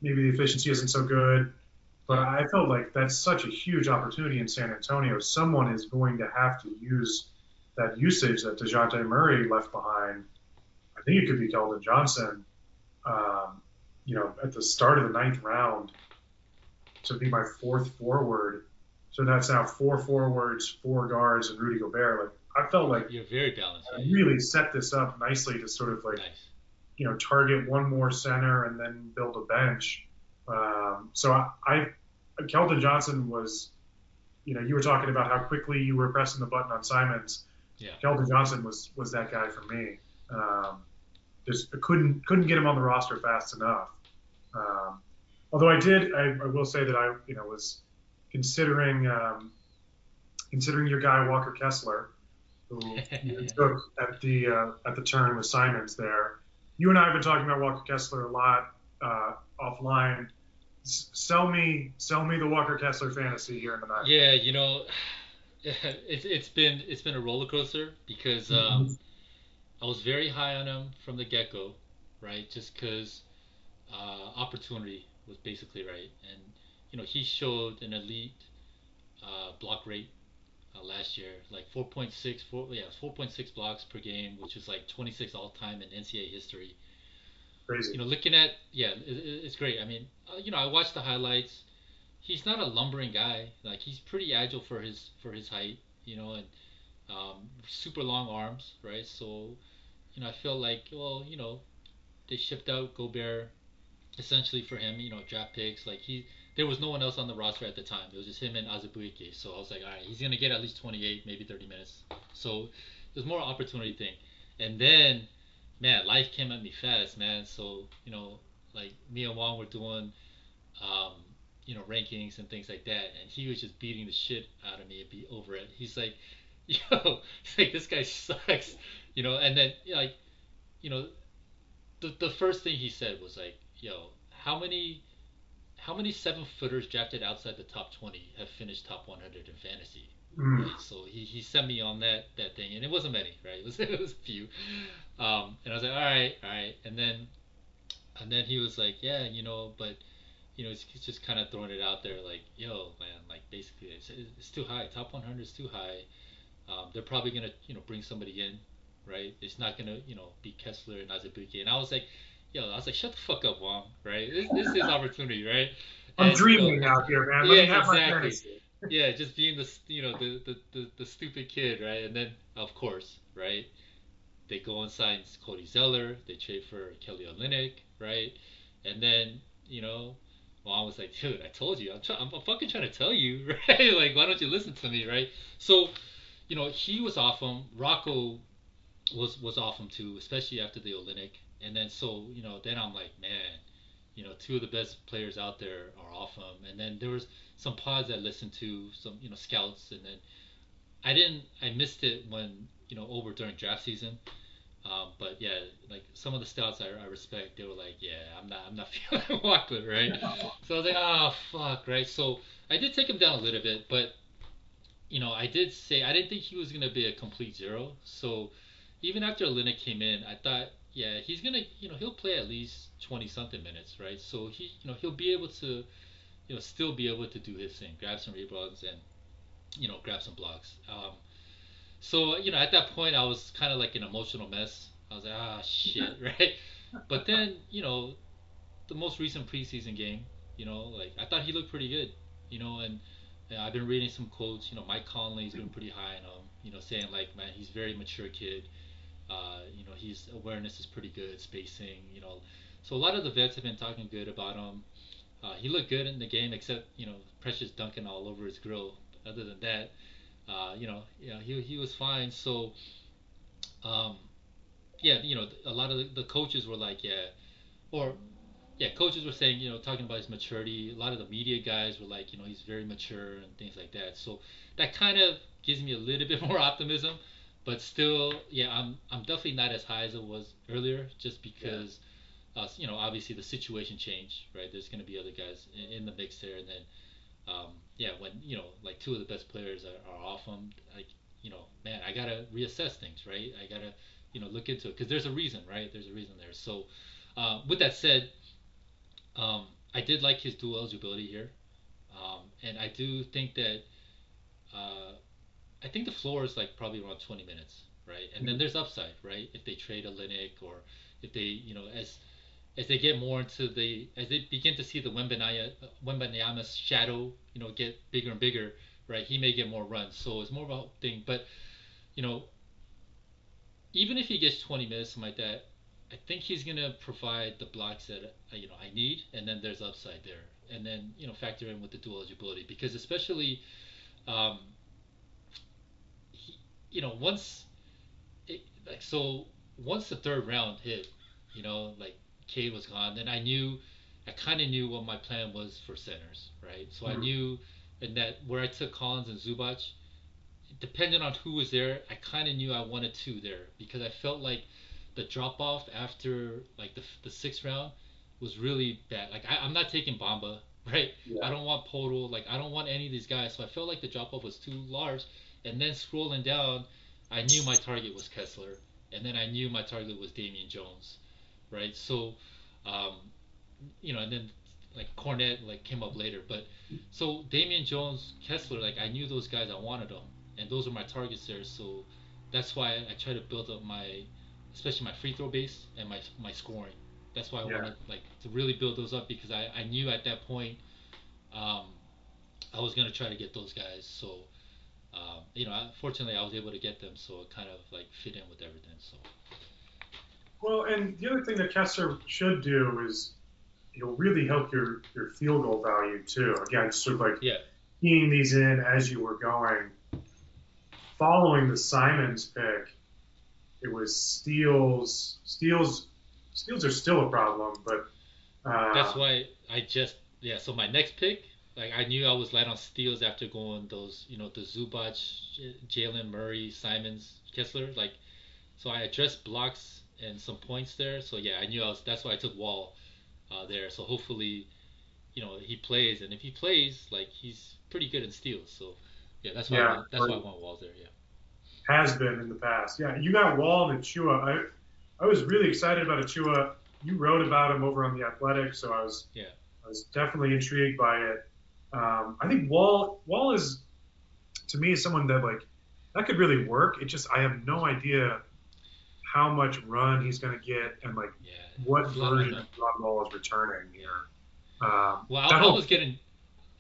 Maybe the efficiency isn't so good, but I felt like that's such a huge opportunity in San Antonio. Someone is going to have to use that usage that Dejounte Murray left behind. I think it could be Keldon Johnson. Um, you know, at the start of the ninth round to be my fourth forward. So that's now four forwards, four guards, and Rudy Gobert. Like I felt like you're very balanced. I really set this up nicely to sort of like, nice. you know, target one more center and then build a bench. Um, so I, I, Keldon Johnson was, you know, you were talking about how quickly you were pressing the button on Simons. Yeah. Keldon Johnson was was that guy for me. Um, just couldn't couldn't get him on the roster fast enough. Um, although I did, I, I, will say that I, you know, was considering um, considering your guy Walker Kessler, who you took at the uh, at the turn with Simons there. You and I have been talking about Walker Kessler a lot uh, offline. S- sell me, sell me the Walker Kessler fantasy here in the night. Yeah, you know, it's it's been it's been a roller coaster because um, mm-hmm. I was very high on him from the get go, right? Just because uh, opportunity was basically right, and you know he showed an elite uh, block rate uh, last year, like 4.6, 4, yeah, 4.6 blocks per game, which is like 26 all time in NCAA history. Crazy. You know, looking at yeah, it, it's great. I mean, uh, you know, I watched the highlights. He's not a lumbering guy. Like he's pretty agile for his for his height. You know, and um, super long arms, right? So, you know, I feel like well, you know, they shipped out Gobert essentially for him, you know, draft picks. Like he, there was no one else on the roster at the time. It was just him and Azubuike. So I was like, all right, he's gonna get at least 28, maybe 30 minutes. So there's more opportunity thing. And then, man, life came at me fast, man. So you know, like me and Wong were doing, um, you know, rankings and things like that, and he was just beating the shit out of me and be over it. He's like, yo, he's like this guy sucks, you know. And then like, you know, the the first thing he said was like, yo, how many how many seven footers drafted outside the top 20 have finished top 100 in fantasy? Mm. Right? So he, he sent me on that that thing, and it wasn't many, right? It was it was a few, um, and I was like, all right, all right, and then and then he was like, yeah, you know, but you know, he's, he's just kind of throwing it out there, like, yo, man, like basically it's, it's too high, top 100 is too high. Um, they're probably gonna you know bring somebody in, right? It's not gonna you know be Kessler and Azubuike, and I was like, yo, I was like, shut the fuck up, Wong, right? This, this is opportunity, right? I'm and, dreaming out here, man. Let yeah, exactly. yeah, just being the you know the, the, the, the, stupid kid, right? And then of course, right? They go and sign Cody Zeller. They trade for Kelly Olynyk, right? And then you know, Wong was like, dude, I told you, I'm, try- I'm, I'm fucking trying to tell you, right? like, why don't you listen to me, right? So, you know, he was off him. Rocco was was off him too, especially after the Olynyk and then so you know then I'm like man you know two of the best players out there are off him and then there was some pods that listened to some you know scouts. And then I didn't I missed it when you know over during draft season. Um, but yeah like some of the scouts I, I respect they were like yeah I'm not I'm not feeling Walker right? So I was like oh fuck right? So I did take him down a little bit but you know I did say I didn't think he was gonna be a complete zero. So even after Olynyk came in I thought yeah, he's gonna, you know, he'll play at least twenty something minutes, right? So he, you know, he'll be able to, you know, still be able to do his thing, grab some rebounds and, you know, grab some blocks. Um, so you know, at that point, I was kind of like an emotional mess. I was like, ah, shit, right? But then, you know, the most recent preseason game, you know, like I thought he looked pretty good, you know, and, and I've been reading some quotes. You know, Mike Conley's been pretty high on him, you know, saying like, man, he's very mature kid uh, you know, his awareness is pretty good, spacing, you know. So a lot of the vets have been talking good about him. Uh, he looked good in the game, except you know, Precious dunking all over his grill. Other than that, uh, you know, yeah, he he was fine. So, um, yeah, you know, a lot of the coaches were like, yeah, or yeah, coaches were saying, you know, talking about his maturity. A lot of the media guys were like, you know, he's very mature and things like that. So that kind of gives me a little bit more optimism but still, yeah, I'm I'm definitely not as high as it was earlier, just because, yeah. uh, you know, obviously the situation changed, right? There's going to be other guys in, in, the mix there, and then, um, yeah, when you know, like two of the best players are, are off them, like you know, man, I gotta reassess things, right? I gotta you know look into it because there's a reason, right? There's a reason there. So uh, with that said, um, I did like his dual eligibility here, um, and I do think that uh, I think the floor is like probably around 20 minutes, right? And then there's upside, right? If they trade Olynyk or if they, you know, as as they get more into the as they begin to see the Wembanyama Wembanyama's shadow, you know, get bigger and bigger, right? He may get more runs. So it's more about thing, but you know, even if he gets 20 minutes, something like that, I think he's gonna provide the blocks that uh, you know I need, and then there's upside there, and then you know factor in with the dual eligibility because especially, um, you know once, it, like so once the third round hit, you know like Cade was gone, then I knew, I kind of knew what my plan was for centers, right? So mm-hmm. I knew, and that where I took Collins and Zubac, depending on who was there, I kind of knew I wanted two there because I felt like the drop off after like the, the sixth round was really bad. Like I, am not taking Bamba, right? Yeah. I don't want Poeltl. Like I don't want any of these guys. So I felt like the drop off was too large. And then scrolling down, I knew my target was Kessler, and then I knew my target was Damian Jones, right? So, um, you know, and then like Kornet like came up later, but so Damian Jones, Kessler, like I knew those guys. I wanted them, and those are my targets there. So that's why I, I try to build up my especially my free throw base and my my scoring. That's why I yeah. wanted like to really build those up because I, I knew at that point um, I was gonna try to get those guys. So um, you know, fortunately I was able to get them, so it kind of like fit in with everything. So. Well, and the other thing that Kessler should do is he'll really help your your field goal value too. Again, sort of like yeah. keying these in as you were going. Following the Simons pick, it was steals. Steals. Steals are still a problem, but uh, that's why I just yeah. So my next pick, like I knew I was light on steals after going those you know the Zubac, Jalen Murray, Simons, Kessler. Like, so I addressed blocks and some points there. So yeah, I knew I was. That's why I took Wall uh, there. So hopefully, you know, he plays, and if he plays, like he's pretty good in steals. So yeah, that's why yeah, I want, that's why I want Wall there. Yeah has been in the past. Yeah, you got Wall and Achiuwa. I I was really excited about Achiuwa. You wrote about him over on the Athletic, so I was yeah I was definitely intrigued by it. Um, I think Wall Wall is to me someone that like that could really work. It just I have no idea how much run he's going to get and like yeah, what version of John Wall is returning here. Um, well, I, I was getting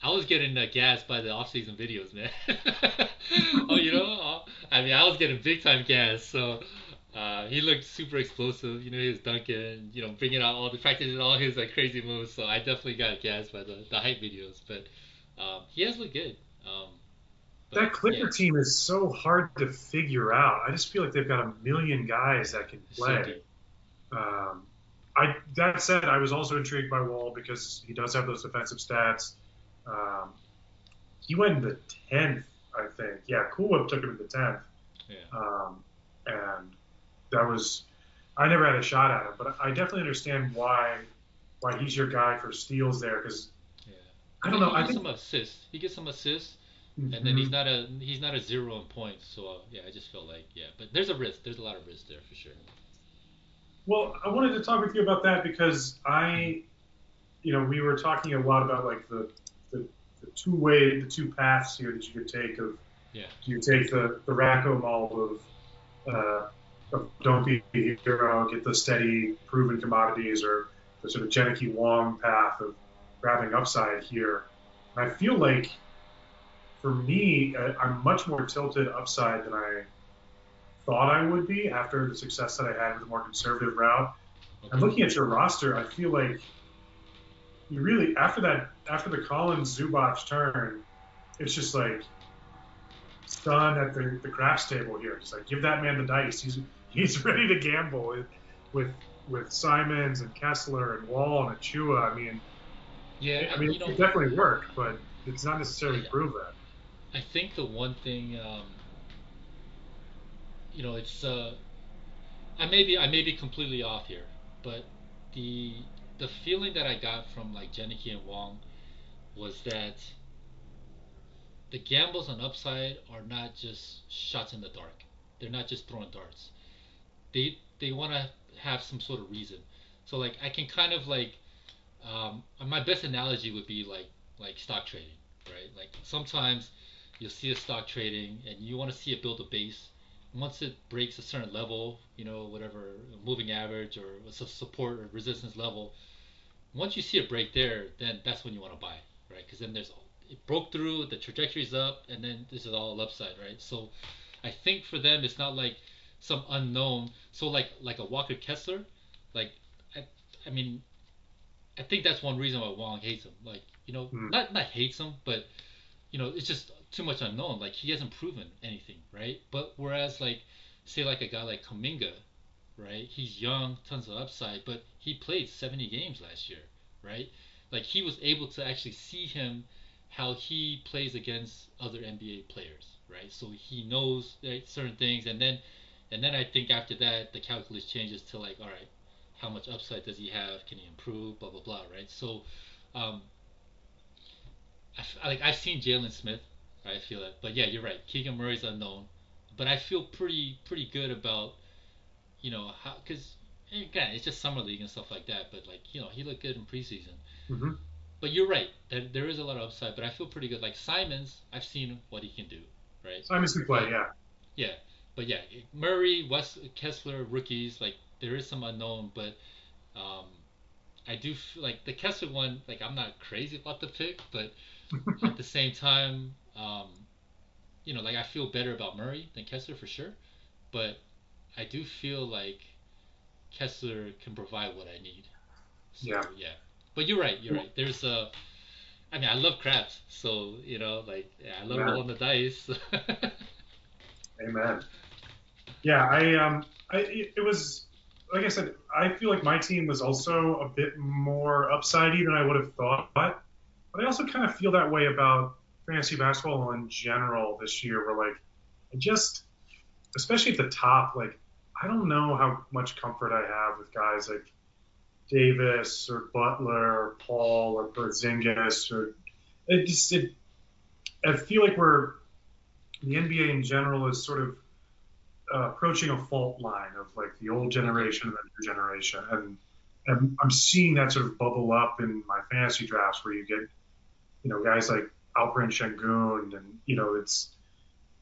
I was getting uh, gassed by the off-season videos, man. oh, you know, I mean, I was getting big time gas. So uh, he looked super explosive. You know, he was dunking, you know, bringing out all the practicing all his like crazy moves. So I definitely got gassed by the, the hype videos. But um, he has looked good. Um, but, that Clipper yeah. team is so hard to figure out. I just feel like they've got a million guys that can play. Um, I that said, I was also intrigued by Wall because he does have those defensive stats. Um, he went in the tenth I think. Yeah, Cool Whip took him in the tenth. Yeah. Um, and that was, I never had a shot at him, but I definitely understand why why he's your guy for steals there because yeah. I don't know. I think some assists. He gets some assists, mm-hmm. and then he's not a he's not a zero in points. So uh, yeah, I just felt like yeah, but there's a risk. There's a lot of risk there for sure. Well, I wanted to talk with you about that because I, you know, we were talking a lot about like the the two way, the two paths here that you could take of yeah. do you take the the Rocco mold of, uh, don't be a hero, get the steady, proven commodities, or the sort of Janicki Wong path of grabbing upside here. And I feel like for me, I'm much more tilted upside than I thought I would be after the success that I had with a more conservative route. Okay. And looking at your roster, I feel like you really after that after the Collins Zubac turn, it's just like done at the, the craps table here. Just like give that man the dice. He's he's ready to gamble with with, with Simons and Kessler and Wall and Achiuwa. I mean, yeah, I mean, it definitely worked, but it's not necessarily yeah. proven. I think the one thing, um, you know, it's uh, I may be I may be completely off here, but the the feeling that I got from like Janicki and Wong was that the gambles on upside are not just shots in the dark, They're not just throwing darts. They they want to have some sort of reason. So like I can kind of like um, my best analogy would be like like stock trading, right? Like sometimes you'll see a stock trading and you want to see it build a base. Once it breaks a certain level, you know, whatever moving average or support or resistance level, once you see it break there, then that's when you want to buy, right? Because then there's it broke through, the trajectory's up, and then this is all upside, right? So I think for them it's not like some unknown. So like like a Walker Kessler, like I I mean I think that's one reason why Wong hates him. Like you know, mm. not not hates him, but you know, it's just too much unknown. Like he hasn't proven anything, right? But whereas like say like a guy like Kuminga, right? He's young, tons of upside, but he played 70 games last year, right? Like he was able to actually see him how he plays against other NBA players, right? So he knows right, certain things, and then and then I think after that the calculus changes to like, all right, how much upside does he have? Can he improve? Blah blah blah, right? So, um, I, like I've seen Jalen Smith, I feel it, but yeah, you're right. Keegan Murray's unknown, but I feel pretty pretty good about, you know, how because again it's just summer league and stuff like that. But like you know he looked good in preseason. Mm-hmm. But you're right. There, there is a lot of upside, but I feel pretty good. Like Simons, I've seen what he can do, right? Simons can play, yeah. Yeah, but yeah, Murray, West Kessler, rookies, like there is some unknown, but um, I do feel like the Kessler one. Like I'm not crazy about the pick, but at the same time, um, you know, like I feel better about Murray than Kessler for sure, but I do feel like Kessler can provide what I need. So, yeah. Yeah. But you're right. You're right. There's a. I mean, I love craps, so you know, like yeah, I love Amen. rolling the dice. Amen. Yeah, I um, I it was like I said, I feel like my team was also a bit more upsidey than I would have thought. But I also kind of feel that way about fantasy basketball in general this year, where like I just, especially at the top, like I don't know how much comfort I have with guys like Davis or Butler or Paul or Porzingis or it just it. I feel like we're the NBA in general is sort of uh, approaching a fault line of like the old generation and the new generation, and, and I'm seeing that sort of bubble up in my fantasy drafts where you get, you know, guys like Alperen Sengun, and you know it's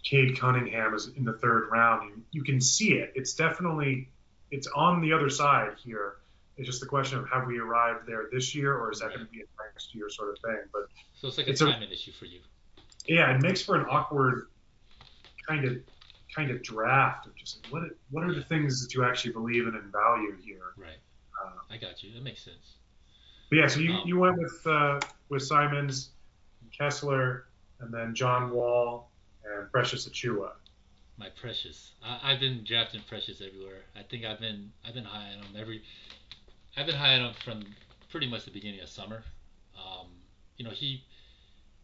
Cade Cunningham is in the third round. You, you can see it. It's definitely it's on the other side here. It's just the question of have we arrived there this year, or is that right. going to be a next year sort of thing? But so it's like a timing issue for you. Yeah, it makes for an awkward kind of kind of draft of just what what are the things that you actually believe in and value here. Right. Uh, I got you. That makes sense. But yeah, so you, um, you went with uh, with Simons, Kessler, and then John Wall and Precious Achiuwa. My precious. I, have been drafting precious everywhere. I think I've been I've been high on him every. I've been high on him from pretty much the beginning of summer. Um, you know he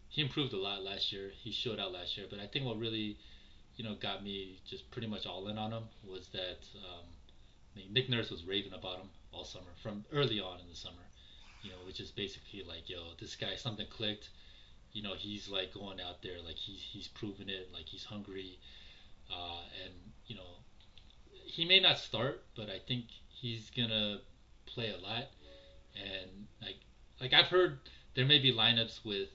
he improved a lot last year. He showed out last year, but I think what really you know, got me just pretty much all in on him was that um, Nick Nurse was raving about him all summer from early on in the summer. You know, which is basically like, yo, this guy something clicked. You know, he's like going out there, like he's he's proven it, like he's hungry, uh, and you know, he may not start, but I think he's gonna play a lot. And like like I've heard there may be lineups with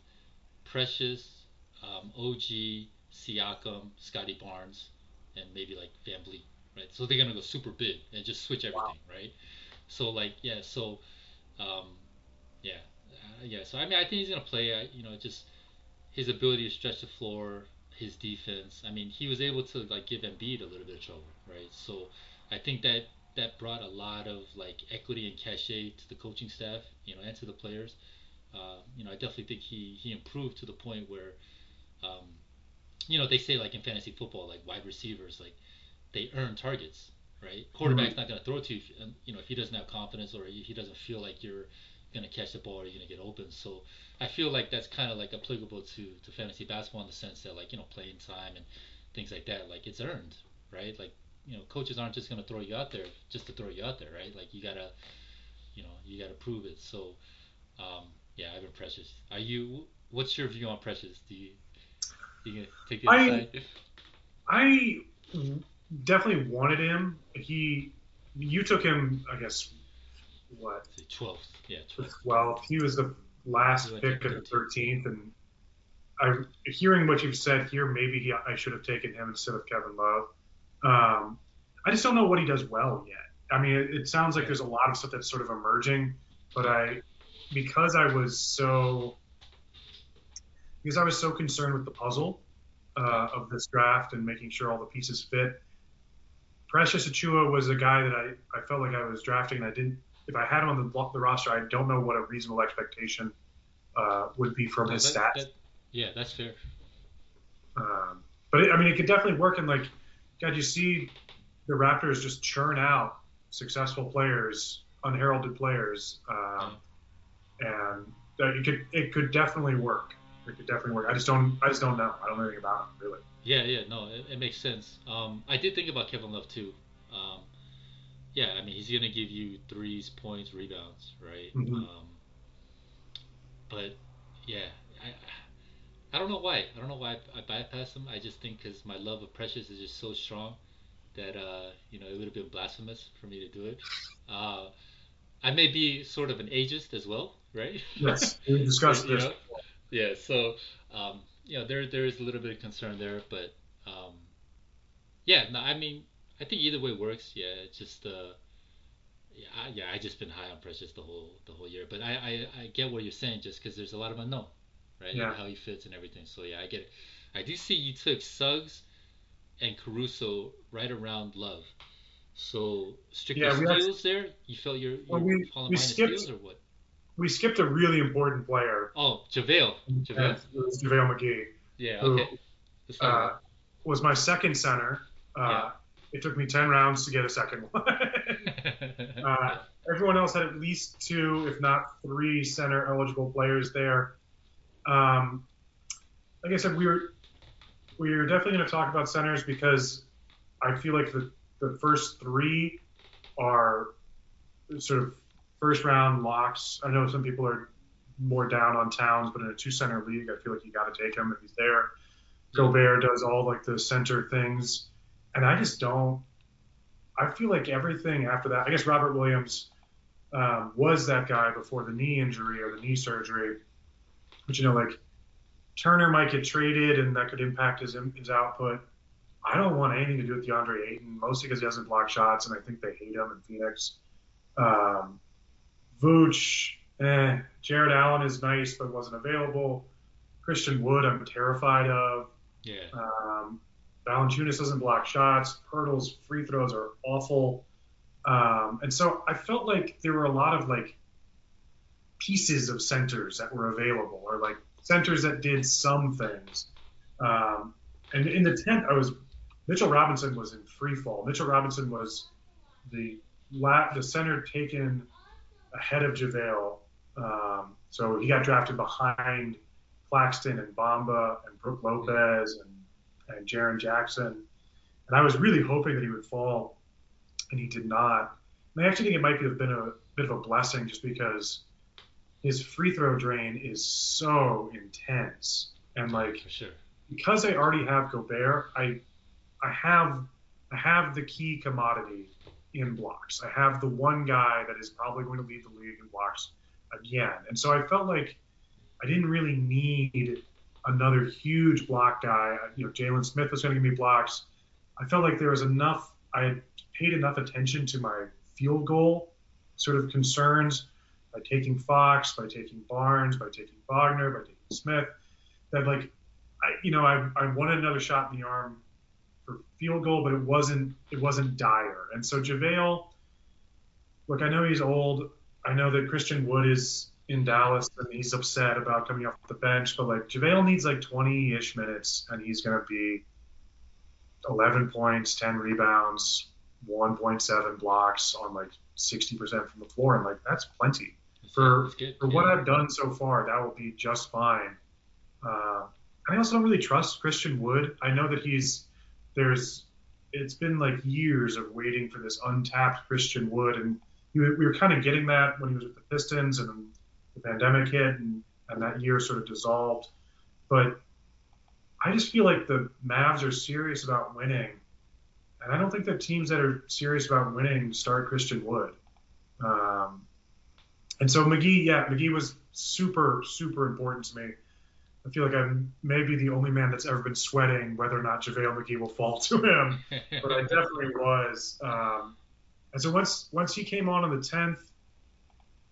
Precious, um, OG, Siakam, Scottie Barnes, and maybe like VanVleet, right? So they're gonna go super big and just switch everything, wow. right? So like yeah, so um, yeah, uh, yeah. So I mean, I think he's gonna play. Uh, you know, just his ability to stretch the floor, his defense. I mean, he was able to like give Embiid a little bit of trouble, right? So I think that that brought a lot of like equity and cachet to the coaching staff, you know, and to the players. Uh, you know, I definitely think he he improved to the point where um, you know, they say like in fantasy football, like wide receivers, like they earn targets, right? Quarterback's mm-hmm. not going to throw to you, if, you know, if he doesn't have confidence or he doesn't feel like you're going to catch the ball or you're going to get open. So I feel like that's kind of like applicable to, to fantasy basketball in the sense that like, you know, playing time and things like that, like it's earned, right? Like, you know, coaches aren't just going to throw you out there just to throw you out there, right? Like you got to, you know, you got to prove it. So, um, yeah, I've been Precious. Are you, what's your view on Precious? Do you, you take I, I definitely wanted him. He, you took him, I guess, what? Twelfth, yeah, twelfth. Twelfth. He was the last pick of the thirteenth, and I, hearing what you've said here, maybe he, I should have taken him instead of Kevin Love. Um, I just don't know what he does well yet. I mean, it, it sounds like there's a lot of stuff that's sort of emerging, but I, because I was so, because I was so concerned with the puzzle uh, of this draft and making sure all the pieces fit. Precious Achiuwa was a guy that I, I felt like I was drafting. And I didn't. If I had him on the, the roster, I don't know what a reasonable expectation uh, would be from his that, stats. That, yeah, that's fair. Um, but it, I mean, it could definitely work. And like, God, you see the Raptors just churn out successful players, unheralded players, um, and it could it could definitely work. It could definitely work. I just don't I just don't know. I don't know anything about him really. Yeah, yeah, no, it, it makes sense. Um, I did think about Kevin Love too. Um, yeah, I mean he's gonna give you threes, points, rebounds, right? Mhm. Um, but yeah, I I don't know why. I don't know why I, I bypassed him. I just think because my love of Precious is just so strong that uh, you know it would have been blasphemous for me to do it. Uh, I may be sort of an ageist as well, right? Yes, we discussed this. know? Yeah, so um, you know there there is a little bit of concern there, but um, yeah, no, I mean I think either way works. Yeah, it's just uh, yeah, I, yeah, I just been high on Precious the whole the whole year, but I I, I get what you're saying just because there's a lot of unknown, right? Yeah. How he fits and everything. So yeah, I get it. I do see you took Suggs and Caruso right around Love. So strictly Yeah, steals there. You felt you're, you're Well, we- falling we behind skipped- steals or what? We skipped a really important player. Oh, JaVale. JaVale. JaVale McGee. Yeah. who, Okay. Let's talk about Uh, was my second center. Uh, Yeah. It took me 10 rounds to get a second one. uh, everyone else had at least two, if not three, center eligible players there. Um, like I said, we were we were definitely going to talk about centers because I feel like the the first three are sort of first round locks. I know some people are more down on Towns, but in a two center league, I feel like you got to take him if he's there. Gobert does all like the center things, and I just don't. I feel like everything after that. I guess Robert Williams um, was that guy before the knee injury or the knee surgery, but you know, like Turner might get traded, and that could impact his his output. I don't want anything to do with DeAndre Ayton, mostly because he doesn't block shots, and I think they hate him in Phoenix. Um, Vooch, eh. Jarrett Allen is nice, but wasn't available. Christian Wood, I'm terrified of. yeah. Um, Valanciunas doesn't block shots. Poeltl's free throws are awful. Um, and so I felt like there were a lot of like pieces of centers that were available, or like centers that did some things. Um, and in the tenth, I was Mitchell Robinson was in free fall. Mitchell Robinson was the la- the center taken ahead of JaVale. Um, so he got drafted behind Claxton and Bamba and Brook Lopez and, and Jaren Jackson. And I was really hoping that he would fall, and he did not. And I actually think it might have been a bit of a blessing just because his free throw drain is so intense. And like sure. because I already have Gobert, I I have I have the key commodity in blocks. I have the one guy that is probably going to lead the league in blocks again. And so I felt like I didn't really need another huge block guy. You know, Jalen Smith was going to give me blocks. I felt like there was enough. I had paid enough attention to my field goal sort of concerns by taking Fox, by taking Barnes, by taking Wagner, by taking Smith, that like I, you know, I, I wanted another shot in the arm for field goal, but it wasn't it wasn't dire. And so JaVale, look, I know he's old. I know that Christian Wood is in Dallas and he's upset about coming off the bench, but like JaVale needs like 20-ish minutes and he's gonna be 11 points, 10 rebounds, 1.7 blocks on like 60% from the floor, and like that's plenty for for what I've done so far, that will be just fine. Uh, I also don't really trust Christian Wood. I know that he's there's it's been like years of waiting for this untapped Christian Wood, and we were, we were kind of getting that when he was with the Pistons, and the pandemic hit, and, and that year sort of dissolved. But I just feel like the Mavs are serious about winning, and I don't think that teams that are serious about winning start Christian Wood. Um, and so McGee, yeah, McGee was super, super important to me. I feel like I'm maybe the only man that's ever been sweating whether or not JaVale McGee will fall to him, but I definitely was. Um, and so once once he came on on the tenth,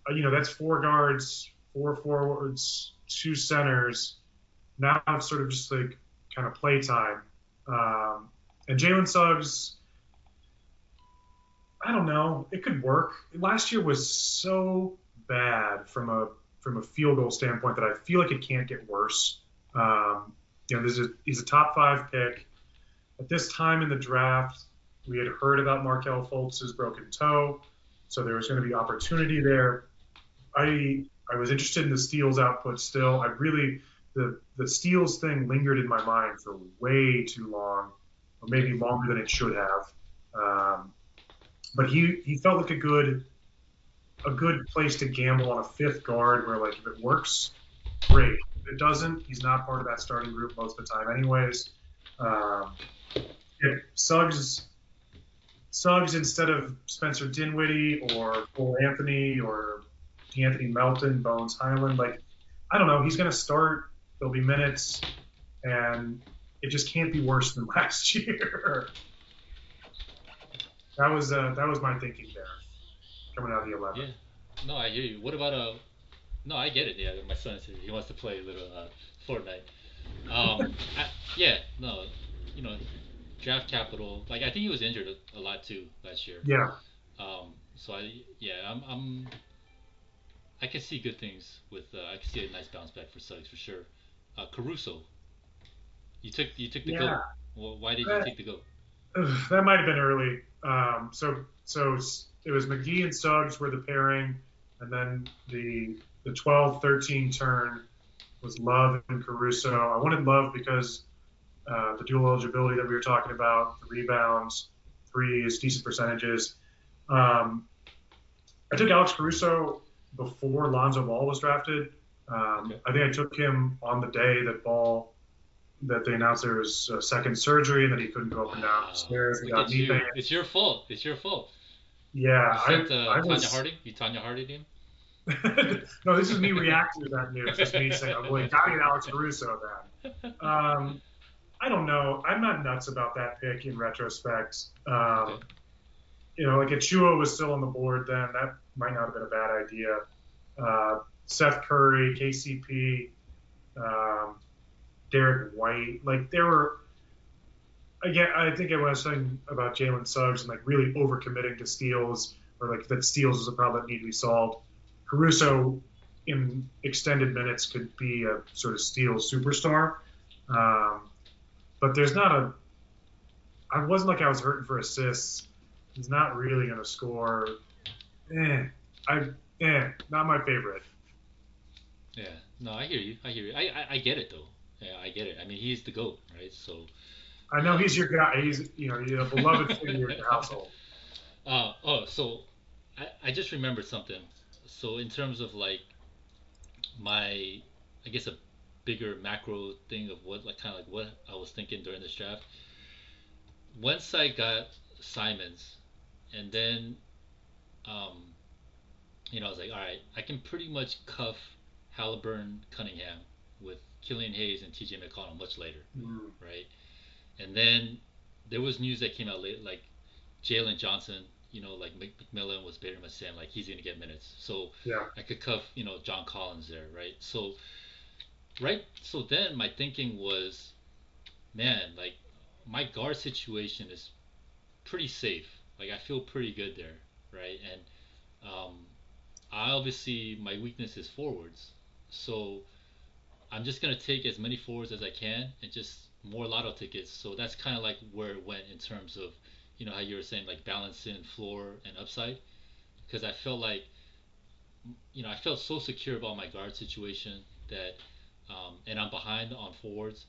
uh, you know that's four guards, four forwards, two centers. Now it's sort of just like kind of playtime. Um, and Jalen Suggs, I don't know, it could work. Last year was so bad from a from a field goal standpoint that I feel like it can't get worse. Um, you know, a, he's a top five pick. At this time in the draft, we had heard about Markelle Fultz's broken toe, so there was going to be opportunity there. I I was interested in the steals output still. I really the the steals thing lingered in my mind for way too long, or maybe longer than it should have. Um, but he he felt like a good a good place to gamble on a fifth guard where like if it works, great. If it doesn't, he's not part of that starting group most of the time anyways. Um, if Suggs Suggs instead of Spencer Dinwiddie or Cole Anthony or Anthony Melton, Bones Hyland, like I don't know, he's gonna start. There'll be minutes, and it just can't be worse than last year. that was uh, that was my thinking there coming out of the 11. Yeah. No, I hear you. What about uh? No, I get it. Yeah, my son says he wants to play a little uh, Fortnite. Um, I, yeah, no, you know, draft capital. Like I think he was injured a, a lot too last year. Yeah. Um. So I yeah I'm I'm. I can see good things with. Uh, I can see a nice bounce back for Suggs for sure. Uh, Caruso. You took you took the yeah. go. Well, why did you take the go? That might have been early. Um, so so it was McGee and Suggs were the pairing, and then the the 12-13 turn was Love and Caruso. I wanted Love because uh, the dual eligibility that we were talking about, the rebounds, threes, decent percentages. Um, I took Alex Caruso before Lonzo Ball was drafted. Um. I think I took him on the day that Ball that they announced there was a second surgery and that he couldn't go up and down the stairs. It's, you, it's your fault. It's your fault. Yeah, uh, I, I Tonya was... Harding. You Tonya Harding him. no, this is me reacting to that news. Just me saying, "I'm going gotta get Alex Caruso." Then, um, I don't know. I'm not nuts about that pick in retrospect. Um, okay. You know, like Achiuwa was still on the board then. That might not have been a bad idea. Uh, Seth Curry, KCP, um, Derrick White, like there were again, I think I was saying about Jalen Suggs and like really overcommitting to steals, or like that steals was a problem that needed to be solved. Caruso in extended minutes could be a sort of steal superstar, um, but there's not a. I wasn't like I was hurting for assists. He's not really going to score. Eh, I eh, not my favorite. Yeah, no, I hear you. I hear you. I, I, I get it though. Yeah, I get it. I mean, he's the goat, right? So I know he's your guy. He's you know he's a beloved figure in your household. Uh, oh, so I, I just remembered something. So in terms of like my, I guess a bigger macro thing of what like kind of like what I was thinking during this draft. Once I got Simons, and then, um, you know, I was like, all right, I can pretty much cuff Halliburton, Cunningham with Killian Hayes and T.J. McConnell much later, mm. right? And then there was news that came out late, like Jalen Johnson, you know, like McMillan was very much saying like he's gonna get minutes. So yeah. I could cuff, you know, John Collins there, right? So right so then my thinking was, man, like my guard situation is pretty safe. Like I feel pretty good there, right? And um, I obviously my weakness is forwards. So I'm just gonna take as many forwards as I can and just more lotto tickets. So that's kind of like where it went in terms of, you know, how you were saying like balancing floor and upside, because I felt like, you know, I felt so secure about my guard situation that, um, and I'm behind on forwards,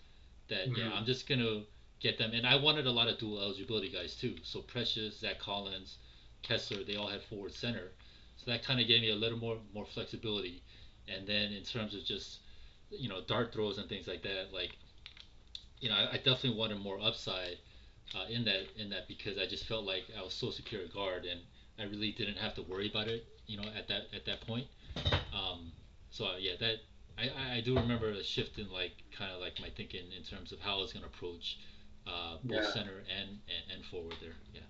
that mm-hmm. yeah, I'm just gonna get them. And I wanted a lot of dual eligibility guys too. So Precious, Zach Collins, Kessler, they all had forward center. So that kind of gave me a little more more flexibility. And then in terms of just, you know, dart throws and things like that, like you know, I, I definitely wanted more upside. uh, in that in that because I just felt like I was so secure at guard and I really didn't have to worry about it, you know, at that at that point. Um, so uh, yeah, that I, I do remember a shift in like kind of like my thinking in terms of how I was gonna approach uh, both Yeah. center and, and and forward there. Yeah.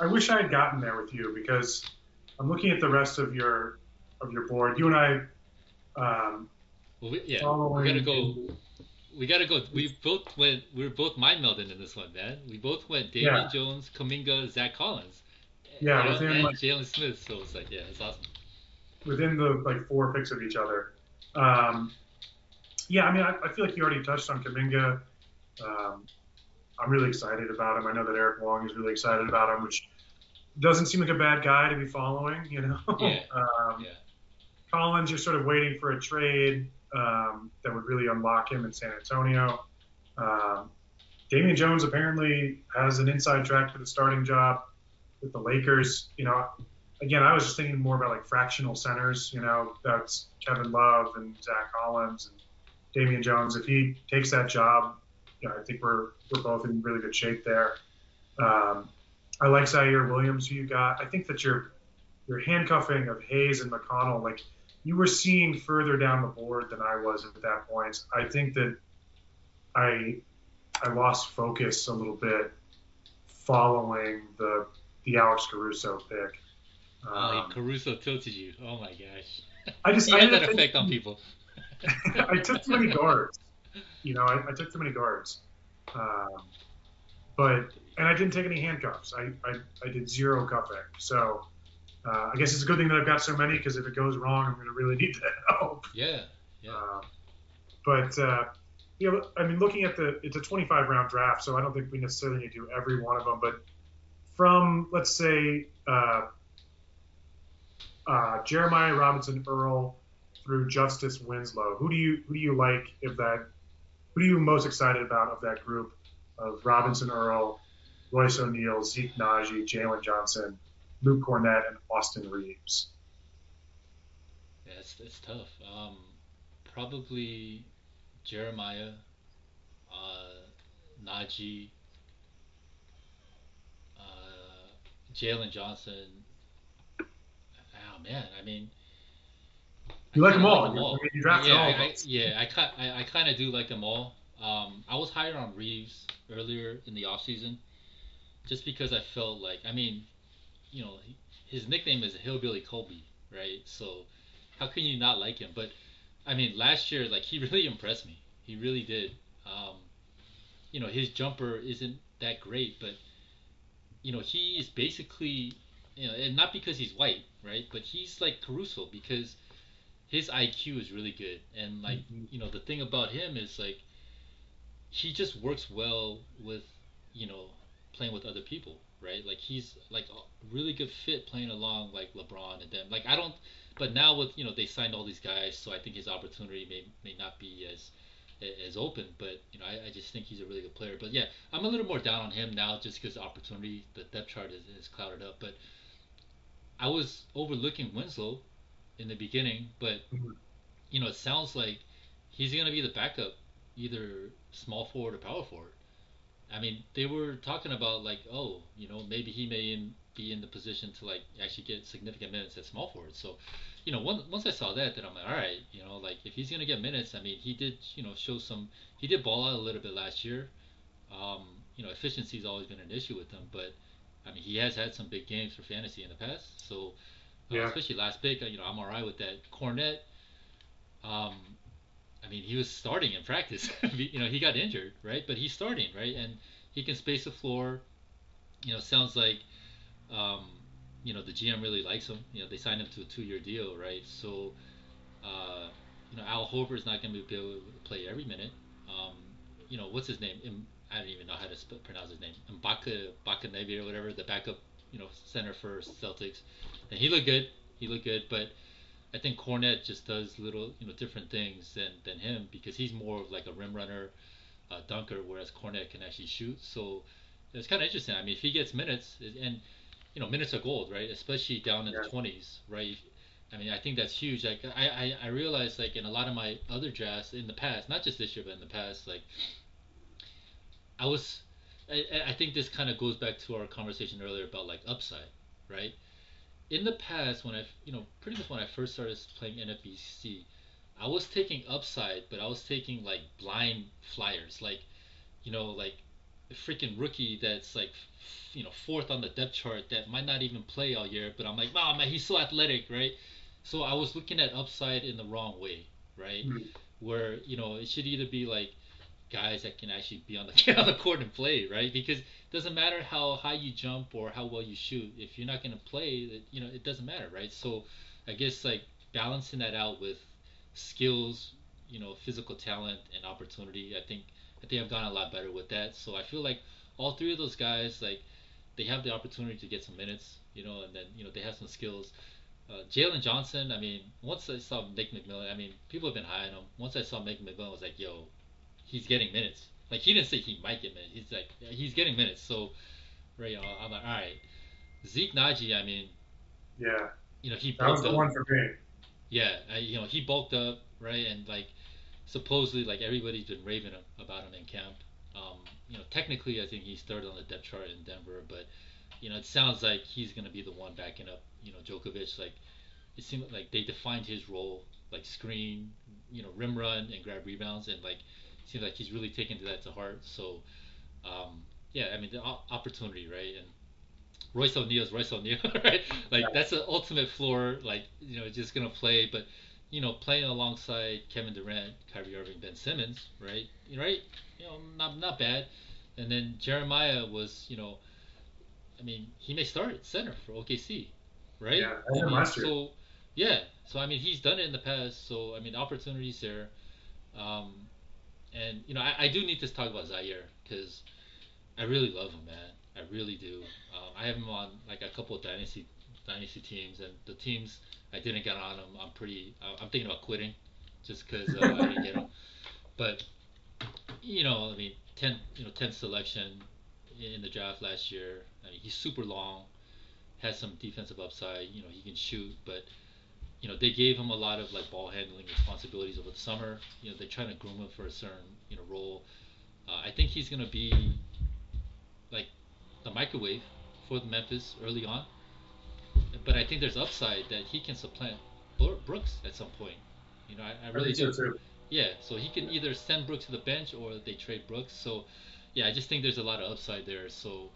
I wish I had gotten there with you because I'm looking at the rest of your of your board. You and I, um, Well, we, yeah, following. we gotta go. We gotta go. We both went. We were both mind melding in this one, man. We both went Damian Yeah. Jones, Kuminga, Zach Collins. Yeah, you know, within, and like- Jalen Smith. So it's like, yeah, it's awesome. within the like four picks of each other. Um, yeah, I mean, I, I feel like you already touched on Kuminga. Um, I'm really excited about him. I know that Eric Wong is really excited about him, which doesn't seem like a bad guy to be following. You know, Yeah. um, Yeah. Collins, you're sort of waiting for a trade um, that would really unlock him in San Antonio. Um, Damian Jones apparently has an inside track to the starting job with the Lakers. You know, again, I was just thinking more about like fractional centers. You know, that's Kevin Love and Zach Collins and Damian Jones. If he takes that job, you know, I think we're we're both in really good shape there. Um, I like Zaire Williams, who you got. I think that your your handcuffing of Hayes and McConnell, like you were seeing further down the board than I was at that point. I think that I I lost focus a little bit following the the Alex Caruso pick. Oh, Um, Caruso tilted you. Oh my gosh. I just I didn't that effect on people. I took too many guards. You know, I, I took too many guards. Um, but and I didn't take any handcuffs. I, I, I did zero cuffing. So uh, I guess it's a good thing that I've got so many because if it goes wrong, I'm going to really need that help. Yeah. Yeah. Um, but uh, you know, I mean, looking at the it's a 25 round draft, so I don't think we necessarily need to do every one of them. But from let's say uh, uh, Jeremiah Robinson Earl through Justice Winslow, who do you who do you like if that? Who are you most excited about of that group of Robinson Earl, Royce O'Neale, Zeke Nnaji, Jalen Johnson, Luke Kornet, and Austin Reaves? Yeah, it's, it's tough. Um, probably Jeremiah, uh, Nnaji, uh, Jalen Johnson. Oh man, I mean, You like I them kinda all. them You- I mean, you yeah, all I, yeah, I, I, I kind of do like them all. Um, I was higher on Reaves earlier in the offseason just because I felt like, I mean, you know, he- his nickname is Hillbilly Kobe, right? So how can you not like him? But I mean, last year, like he really impressed me. He really did. Um, you know, his jumper isn't that great, but you know, he is basically, you know, and not because he's white, right? But he's like Caruso because his IQ is really good, and like Mhm. you know, the thing about him is like he just works well with you know playing with other people, right? Like he's like a really good fit playing along like LeBron and them. Like I don't, but now with you know they signed all these guys, so I think his opportunity may may not be as as open. But you know I, I just think he's a really good player. But yeah, I'm a little more down on him now just because opportunity the depth chart is, is clouded up. But I was overlooking Winslow in the beginning, but Mhm. you know it sounds like he's gonna be the backup, either small forward or power forward. I mean, they were talking about like, oh, you know, maybe he may in, be in the position to like actually get significant minutes at small forward. So, you know, once once I saw that, then I'm like, all right, you know, like if he's gonna get minutes, I mean, he did, you know, show some, he did ball out a little bit last year. Um, you know, efficiency's always been an issue with him, but I mean, he has had some big games for fantasy in the past. So, uh, Yeah. especially last pick, uh, you know, I'm alright with that. Kornet. um, I mean, he was starting in practice. you know, he got injured, right? But he's starting, right? And he can space the floor. You know, sounds like, um, you know, the GM really likes him. You know, they signed him to a two-year deal, right? So, uh, you know, Al Horford's not going to be able to play every minute. Um, you know, what's his name? I don't even know how to sp- pronounce his name. Mbaka Bakanevi or whatever, the backup, you know, center for Celtics. And he looked good. He looked good, but I think Kornet just does little, you know, different things than, than him because he's more of like a rim runner, uh, dunker, whereas Kornet can actually shoot. So it's kind of interesting. I mean, if he gets minutes, and you know, minutes are gold, right? Especially down in Yeah. the twenties, right? I mean, I think that's huge. Like, I, I, I realized like in a lot of my other drafts in the past, not just this year, but in the past, like I was I, I think this kind of goes back to our conversation earlier about like upside, right? In the past, when I, you know, pretty much when I first started playing NFBC, I was taking upside, but I was taking like blind flyers, like, you know, like a freaking rookie that's like, you know, fourth on the depth chart that might not even play all year, but I'm like, wow, man, he's so athletic, right? So I was looking at upside in the wrong way, right? Mm. Where you know it should either be like guys that can actually be on the on the court and play, right? Because it doesn't matter how high you jump or how well you shoot, if you're not going to play, you know, it doesn't matter, right? So I guess like balancing that out with skills, you know, physical talent and opportunity. I think I think I've gotten a lot better with that. So I feel like all three of those guys, like they have the opportunity to get some minutes, you know, and then you know they have some skills. Uh, Jalen Johnson, I mean, once I saw Nick McMillan, I mean, people have been high on him. Once I saw Nick McMillan, I was like, yo, he's getting minutes. Like he didn't say he might get minutes. He's like he's getting minutes. So, right, I'm like, all right. Zeke Nnaji. I mean, Yeah, you know, he that was bulked the up. one for me. Yeah, I, you know, he bulked up, right, and like supposedly like everybody's been raving about him in camp. Um, you know, technically, I think he started on the depth chart in Denver, but you know, it sounds like he's gonna be the one backing up, you know, Djokovic. Like it seemed like they defined his role, like screen, you know, rim run and grab rebounds, and like seems like he's really taken that to heart. So, um, yeah, I mean, the o- opportunity, right, and. Royce O'Neale's Royce O'Neale, right? Like Yeah. that's the ultimate floor. Like you know, just gonna play, but you know, playing alongside Kevin Durant, Kyrie Irving, Ben Simmons, right? Right? You know, not not bad. And then Jeremiah was, you know, I mean, he may start at center for OKC, right? Yeah, I mean, so yeah, so I mean, he's done it in the past. So I mean, opportunities there. Um, and you know, I, I do need to talk about Zaire because I really love him, man. I really do. Um, I have him on like a couple of dynasty dynasty teams, and the teams I didn't get on him, I'm pretty. I'm thinking about quitting, just because uh, I didn't get him. But you know, I mean, ten, you know, tenth selection in the draft last year. I mean, he's super long, has some defensive upside. You know, he can shoot, but you know, they gave him a lot of like ball handling responsibilities over the summer. You know, they're trying to groom him for a certain you know role. Uh, I think he's gonna be like the microwave for the Memphis early on. But I think there's upside that he can supplant Brooks at some point. You know, I, I really do. too. Yeah, so he can either send Brooks to the bench or they trade Brooks. So, yeah, I just think there's a lot of upside there. So,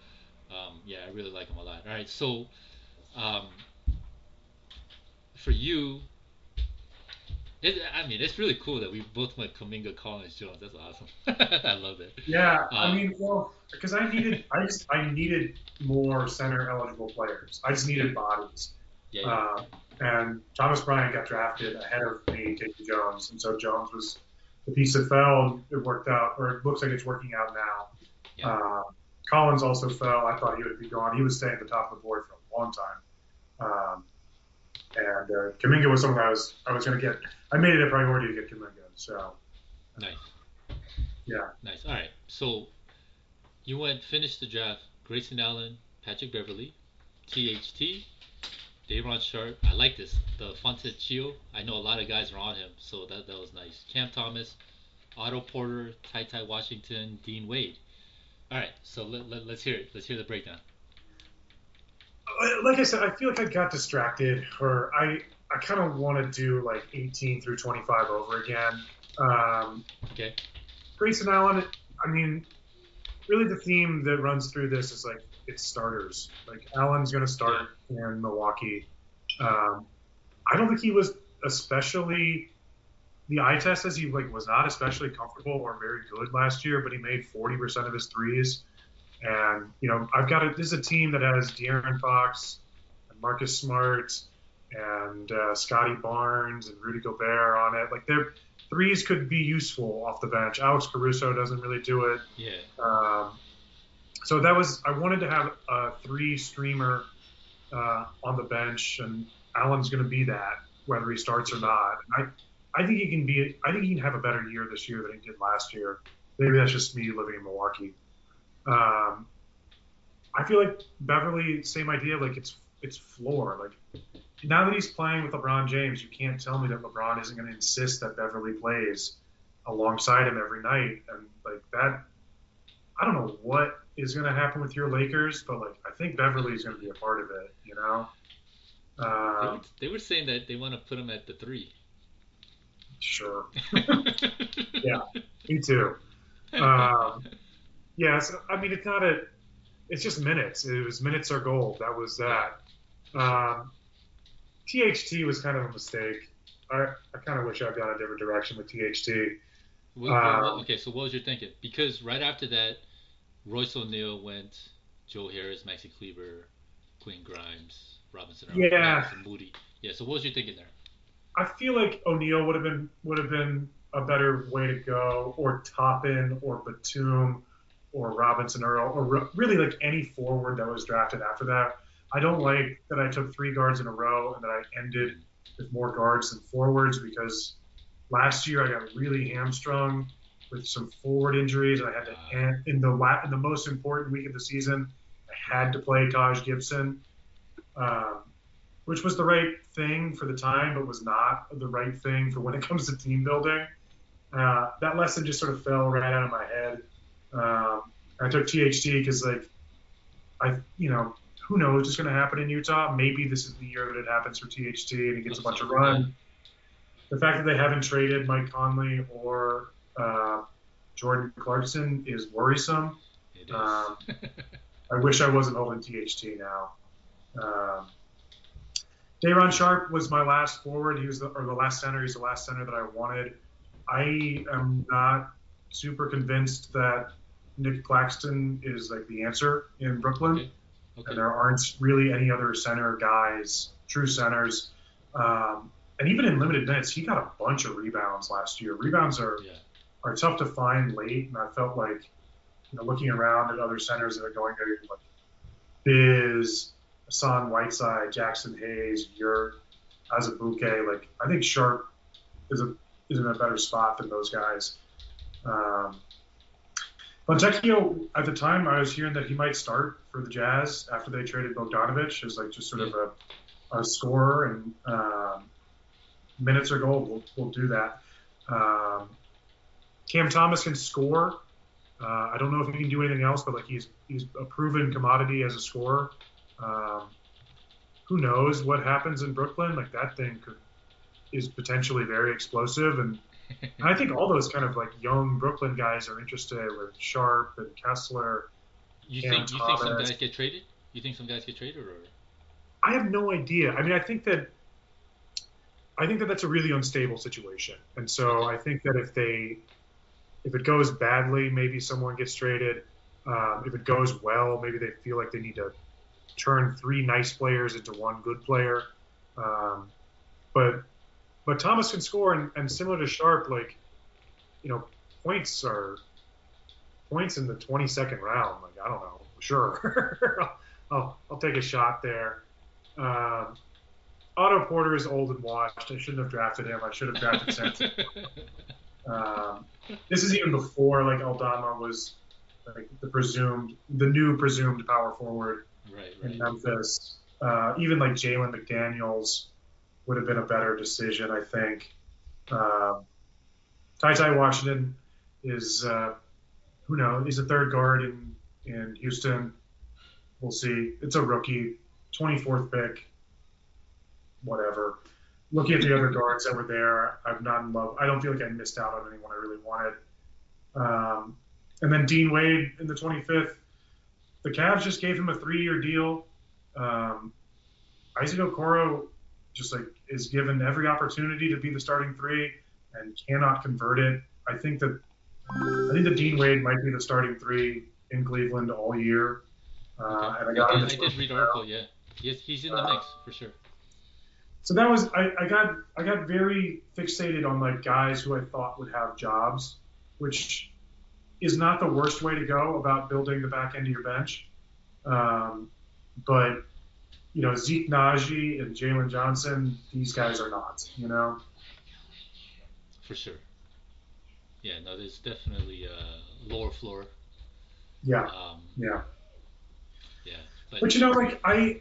um, yeah, I really like him a lot. All right, so um, for you, it, I mean, it's really cool that we both went Kuminga, Collins, Jones. That's awesome. I love it. Yeah, I Um, mean, well, because I needed, I just, I needed more center eligible players. I just needed bodies. Yeah, yeah. Uh, and Thomas Bryant got drafted ahead of me, Casey Jones, and so Jones was the piece that fell. It worked out, or it looks like it's working out now. Yeah. Uh, Collins also fell. I thought he would be gone. He was staying at the top of the board for a long time. Um, and uh, Kuminga was someone I was I was going to get. I made it a priority to get Kuminga. So nice. yeah, Nice. All right. So you went finished the draft. Grayson Allen, Patrick Beverley, THT, Day'Ron Sharpe. I like this. The Fontecchio. I know a lot of guys are on him, so that that was nice. Cam Thomas, Otto Porter, Ty Ty Washington, Dean Wade. All right. So let, let, let's hear it. Let's hear the breakdown. Like I said, I feel like I got distracted, or I I kind of want to do like 18 through 25 over again. Um, Okay. Grayson Allen, I mean, really the theme that runs through this is like it's starters. Like Allen's going to start in Milwaukee. Um, I don't think he was especially. The eye test says he like was not especially comfortable or very good last year, but he made 40% of his threes. And you know, I've got a, this is a team that has De'Aaron Fox, and Marcus Smart, and uh, Scottie Barnes and Rudy Gobert on it. Like their threes could be useful off the bench. Alex Caruso doesn't really do it. Yeah. Um, so that was I wanted to have a three streamer uh, on the bench, and Allen's going to be that whether he starts or not. And I I think he can be I think he can have a better year this year than he did last year. Maybe that's just me living in Milwaukee. Um, I feel like Beverley, same idea. Like it's it's floor. Like now that he's playing with LeBron James, you can't tell me that LeBron isn't going to insist that Beverley plays alongside him every night. And like that, I don't know what is going to happen with your Lakers, but like I think Beverley is going to be a part of it. You know. They Uh, were, they were saying that they want to put him at the three. sure. Yeah. Me too. Um, yeah. So, I mean, it's not a. It's just minutes. It was minutes are gold. That was that. Um, THT was kind of a mistake. I, I kind of wish I'd gone a different direction with THT. What- Um, okay, so what was your thinking? Because right after that, Royce O'Neale went, Joe Harris, Maxi Kleber, Quinn Grimes, Robinson, Yeah. Robinson, Moody. Yeah. So what was your thinking there? I feel like O'Neale would have been would have been a better way to go, or Toppin, or Batum, or Robinson Earl, or really like any forward that was drafted after that. I don't like that I took three guards in a row and that I ended with more guards than forwards because last year I got really hamstrung with some forward injuries I had to end in the la- in the most important week of the season. I had to play Taj Gibson. Um, which was the right thing for the time, but was not the right thing for when it comes to team building. Uh, that lesson just sort of fell right out of my head. Um, I took THT because, like, I, you know, who knows what's going to happen in Utah? Maybe this is the year that it happens for THT and he gets a bunch of run. The fact that they haven't traded Mike Conley or uh, Jordan Clarkson is worrisome. It is. Um, I wish I wasn't holding THT now. Um, Day'Ron Sharpe was my last forward. He was the, or the last center. He's the last center that I wanted. I am not super convinced that Nick Claxton is like the answer in Brooklyn, okay. Okay. and there aren't really any other center guys, true centers. Um, and even in limited minutes, he got a bunch of rebounds last year. Rebounds are Yeah. are tough to find late, and I felt like, you know, looking around at other centers that are going there, like Biz, Hassan Whiteside, Jaxson Hayes, Yurt, Azubuike, like I think Sharpe is a is in a better spot than those guys. Um, Fontecchio, at the time, I was hearing that he might start for the Jazz after they traded Bogdanovic as like just sort of a, a scorer and um, minutes are gold. We'll, we'll do that. Um, Cam Thomas can score. Uh, I don't know if he can do anything else, but like he's he's a proven commodity as a scorer. Um, who knows what happens in Brooklyn? Like that thing could, is potentially very explosive, and, and I think all those kind of like young Brooklyn guys are interested with Sharpe and Kessler. you Cam think you think some guys get traded? You think some guys get traded, or I have no idea. I mean, I think that I think that that's a really unstable situation, and so I think that if they if it goes badly, maybe someone gets traded. Um, if it goes well, maybe they feel like they need to turn three nice players into one good player. Um, but but Thomas can score, and, and similar to Sharpe, like you know, points are points in the 22nd round. Like I don't know, sure, I'll, I'll take a shot there. Um, Otto Porter is old and washed. I shouldn't have drafted him. I should have drafted Santos. Um, this is even before like Aldama was like the presumed, the new presumed power forward right, in. Memphis. Uh, even like Jalen McDaniels would have been a better decision, I think. Um, Ty Ty Washington is uh, who knows? He's a third guard in in Houston. We'll see. It's a rookie, 24th pick. Whatever. Looking at the other guards that were there, I'm not in love. I don't feel like I missed out on anyone I really wanted. Um, and then Dean Wade in the 25th. The Cavs just gave him a three-year deal. Um, Isaac Okoro just like is given every opportunity to be the starting three and cannot convert it. I think that I think that Dean Wade might be the starting three in Cleveland all year. Uh, and I got I him. did, I did read article, yeah. Yes, he's in the mix for sure. So that was I, I got I got very fixated on like guys who I thought would have jobs, which is not the worst way to go about building the back end of your bench. Um, but you know Zeke Nnaji and Jalen Johnson, these guys are not. You know. For sure. Yeah, no, there's definitely a lower floor. Yeah. Um, Yeah. yeah, but, But you know, like I,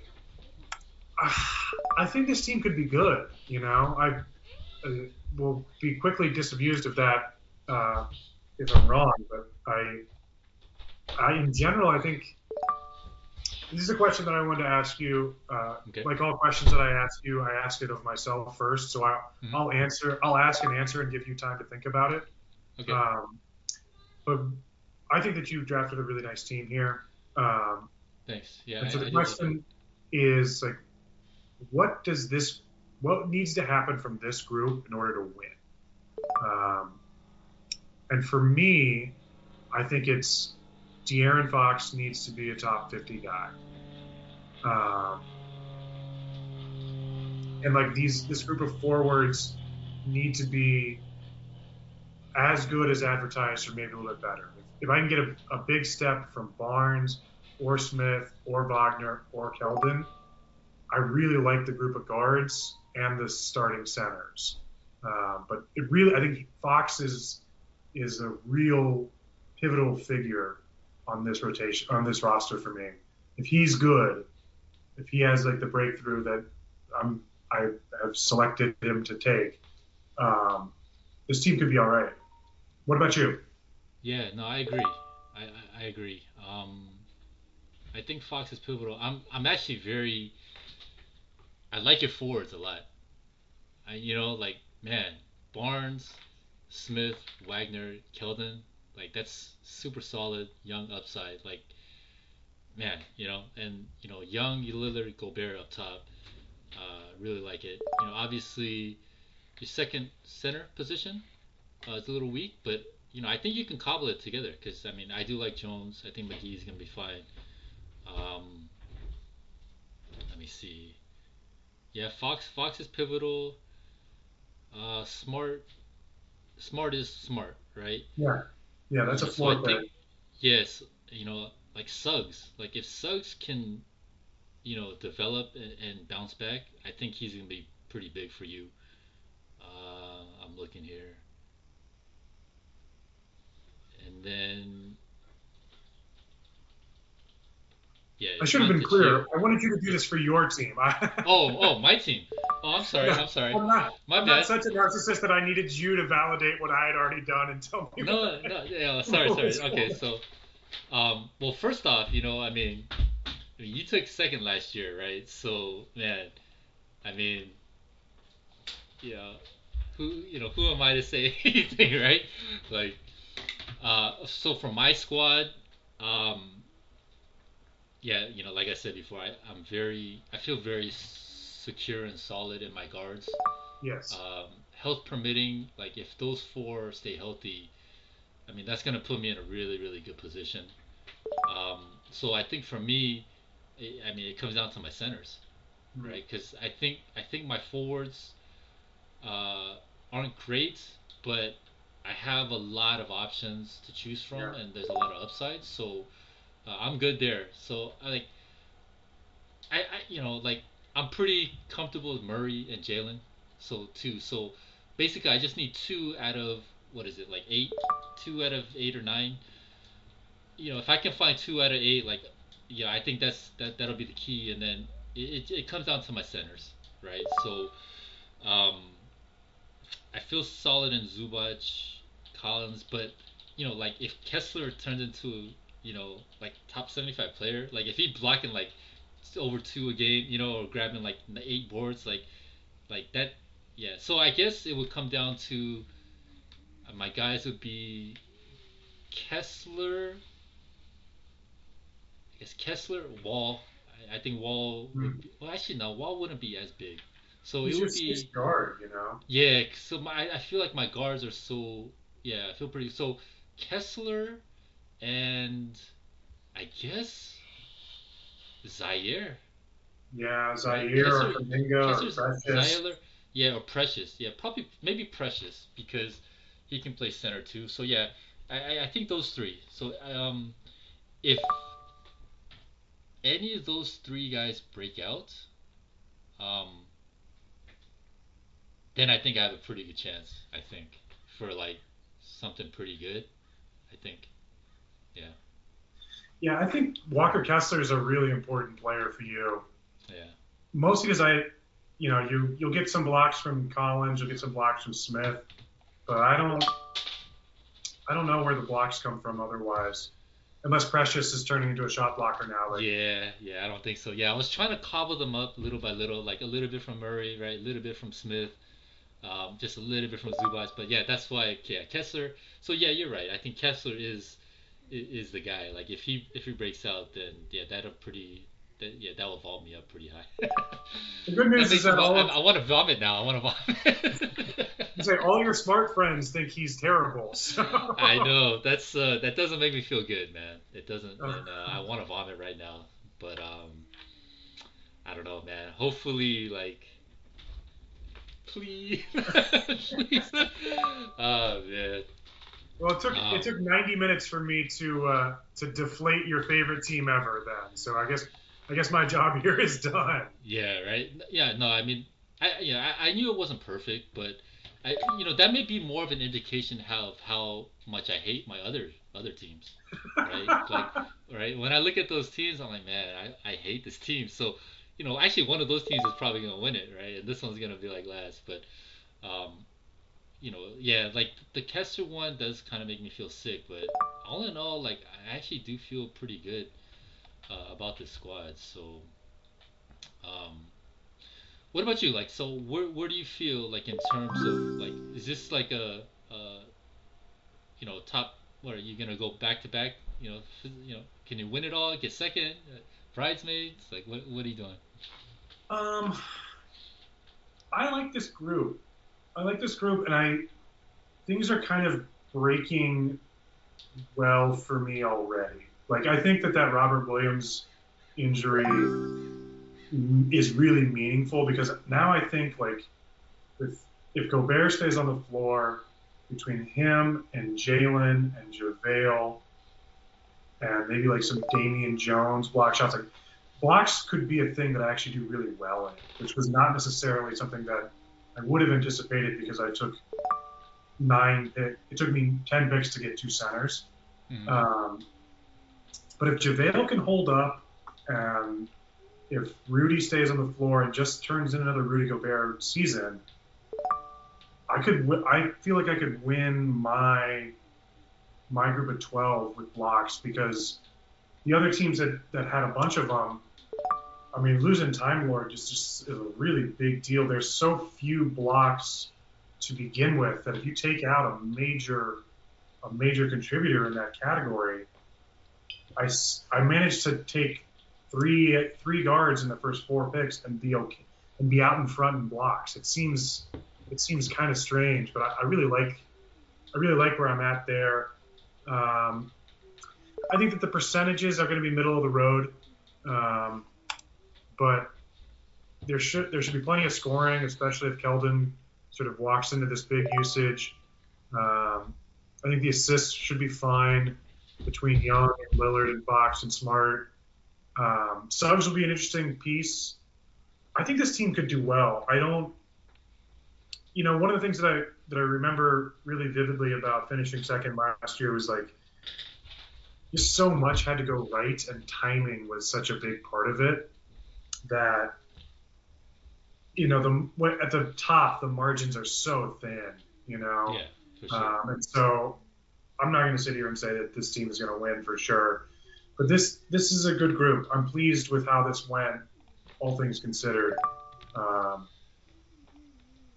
I think this team could be good. You know, I uh, will be quickly disabused of that uh, if I'm wrong. But I, I, in general, I think this is a question that I wanted to ask you. Uh, Okay. Like all questions that I ask you, I ask it of myself first. So I, Mhm. I'll answer. I'll ask and answer and give you time to think about it. Okay. Um, but I think that you've drafted a really nice team here. Um, Thanks. Yeah. and so I- I the look question is like, what does this? What needs to happen from this group in order to win? Um, and for me, I think it's De'Aaron Fox needs to be a top 50 guy. Um, and like these, this group of forwards need to be as good as advertised, or maybe a little bit better. If I can get a, a big step from Barnes or Smith or Wagner or Keldon, I really like the group of guards and the starting centers. Um, but it really, I think Fox is is a real pivotal figure on this rotation on this roster for me. If he's good, if he has like the breakthrough that I'm I have selected him to take, um, this team could be all right. What about you? Yeah, no, I agree. I, I, I agree. Um, I think Fox is pivotal. I'm I'm actually very. I like your forwards a lot. I you know like man Barnes, Smith, Wagner, Keldon, like that's super solid young upside. Like man, you know, and you know young Lillard, Gobert up top. Uh, really like it. You know, obviously your second center position uh, is a little weak, but you know, I think you can cobble it together because I mean, I do like Jones. I think McGee's gonna be fine. Um, let me see. Yeah, Fox. Fox is pivotal. Uh, smart. Smart is smart, right? Yeah, yeah, that's a floor pick. think, yes, you know, like Suggs. Like if Suggs can, you know, develop and, and bounce back, I think he's gonna be pretty big for you. Uh, I'm looking here, and then yeah. I should have been clear. I wanted you to do this for your team. Oh, oh, my team. Oh, I'm sorry. I'm sorry. I'm not, My I'm bad. not such a narcissist that I needed you to validate what I had already done and tell me. No, no, yeah, sorry, sorry. Okay, so, um, well, first off, you know, I mean, I mean, you took second last year, right? So, man, I mean, yeah, who, you know, who am I to say anything, right? Like, uh, so for my squad, um, yeah, you know, like I said before, I, I'm very, I feel very secure and solid in my guards. Yes. Um, health permitting, like if those four stay healthy, I mean that's gonna put me in a really really good position. Um, so I think for me, i I mean it comes down to my centers, right? Because I think I think my forwards uh, aren't great, but I have a lot of options to choose from, Yeah. and there's a lot of upsides. So uh, I'm good there. So I like, I, I you know like I'm pretty comfortable with Murray and Jalen. So two. So basically, I just need two out of what is it like eight? Two out of eight or nine. You know, if I can find two out of eight, like, yeah, I think that's that that'll be the key. And then it, it, it comes down to my centers, right? So, um, I feel solid in Zubac, Collins, but you know, like if Kessler turns into you know like top seventy five player, like if he blocking like over two a game, you know, or grabbing like the eight boards, like like that, yeah. So I guess it would come down to uh, my guys would be Kessler. I guess Kessler, Wall. I, I think Wall. Would be, well, actually, no. Wall wouldn't be as big. So He's it would be. guard, you know. Yeah, so my I feel like my guards are so yeah, I feel pretty so Kessler and I guess Zaire. Yeah, Zaire Right. or Flamingo or Precious. Zaire, yeah, or Precious. Yeah, probably maybe Precious because he can play center too. So yeah, I, I, I think those three. So um, if any of those three guys break out, um, then I think I have a pretty good chance. I think for like something pretty good. I think. Yeah, Yeah, I think Walker Kessler is a really important player for you. Yeah. Mostly because I, you know, you you'll get some blocks from Collins, you'll get some blocks from Smith, but I don't, I don't know where the blocks come from otherwise. unless Precious is turning into a shot blocker now. Like, yeah, yeah, I don't think so. Yeah, I was trying to cobble them up little by little, like a little bit from Murray, right, a little bit from Smith, um, just a little bit from Zubac. But yeah, that's why yeah Kessler. So yeah, you're right. I think Kessler is is the guy. Like if he if he breaks out, then yeah, that'll pretty. That, yeah, that will vault me up pretty high. the good news is that all I, I want to vomit now. I want to vomit. say all your smart friends think he's terrible. So. I know that's uh, that doesn't make me feel good, man. It doesn't, and uh, I want to vomit right now. But um, I don't know, man. Hopefully, like please, please. Oh man. Well, it took um, it took 90 minutes for me to uh, to deflate your favorite team ever. Then, so I guess I guess my job here is done. Yeah. Right. Yeah. No. I mean, I yeah I, I knew it wasn't perfect, but I you know that may be more of an indication how of how much I hate my other other teams. Right. like right when I look at those teams, I'm like, man, I, I hate this team. So you know, actually one of those teams is probably gonna win it, right? And this one's gonna be like last, but um, you know, yeah, like the Kessler one does kind of make me feel sick, but all in all, like I actually do feel pretty good uh, about this squad. So, um, what about you? Like, so where where do you feel like in terms of like, is this like a, a you know, top? What are you gonna go back to back? You know, you know, can you win it all? Get second? Bridesmaids? Like, what what are you doing? Um, I like this group. I like this group, and I things are kind of breaking well for me already. Like I think that that Robert Williams injury is really meaningful because now I think like if if Gobert stays on the floor between him and Jalen and JaVale and maybe like some Damian Jones block shots, like blocks could be a thing that I actually do really well in, which was not necessarily something that I would have anticipated because I took nine pick. It took me ten picks to get two centers. Mm-hmm. Um, but if JaVale can hold up, and if Rudy stays on the floor and just turns in another Rudy Gobert season, I could. I feel like I could win my my group of twelve with blocks because the other teams that, that had a bunch of them I mean, losing Time Lord is just is a really big deal. There's so few blocks to begin with that if you take out a major a major contributor in that category, I, I managed to take three three guards in the first four picks and be okay and be out in front in blocks. It seems it seems kind of strange, but I, I really like I really like where I'm at there. Um, I think that the percentages are going to be middle of the road. Um, but there should there should be plenty of scoring, especially if Keldon sort of walks into this big usage. Um, I think the assists should be fine between Young and Lillard and Fox and Smart. Um, will be an interesting piece. I think this team could do well. I don't, you know, one of the things that I that I remember really vividly about finishing second last year was like, just so much had to go right, and timing was such a big part of it that you know the at the top the margins are so thin, you know. Yeah, sure. um, and so I'm not going to sit here and say that this team is going to win for sure, but this this is a good group. I'm pleased with how this went, all things considered. Um,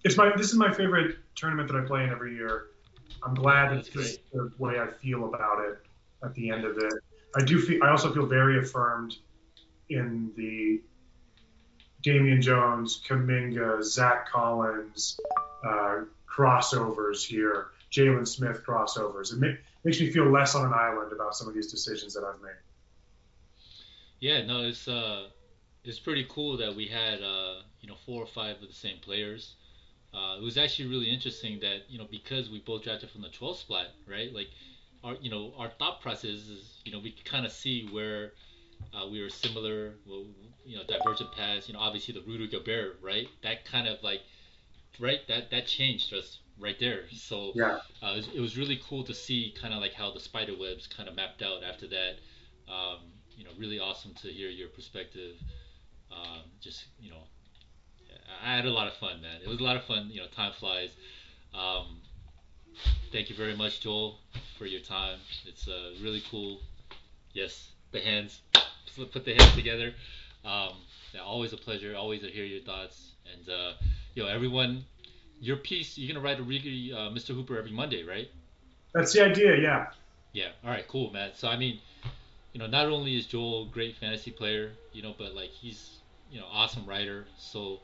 it's my this is my favorite tournament that I play in every year. I'm glad that this is the way I feel about it at the end of it. I do feel I also feel very affirmed in the Damian Jones, Kuminga, Zach Collins uh, crossovers here, Jalen Smith crossovers. It make, makes me feel less on an island about some of these decisions that I've made. Yeah, no, it's uh, it's pretty cool that we had uh, you know four or five of the same players. Uh, it was actually really interesting that you know because we both drafted from the 12 spot, right? Like our you know our thought process is you know we kind of see where uh, we were similar, you know, divergent paths. You know, obviously the Rudy Gobert, right? That kind of like, right? That that changed us right there. So yeah, uh, it, was, it, was, really cool to see kind of like how the spider webs kind of mapped out after that. Um, you know, really awesome to hear your perspective. Um, just you know, I had a lot of fun, man. It was a lot of fun. You know, time flies. Um, thank you very much, Joel, for your time. It's uh, really cool Yes, the hands. Put the hands together. Um, yeah, always a pleasure. Always to hear your thoughts. And uh, know, everyone, your piece. You're gonna write a really uh, Mr. Hooper every Monday, right? That's the idea. Yeah. Yeah. All right. Cool, man. So I mean, you know, not only is Joel a great fantasy player, you know, but like he's you know awesome writer. So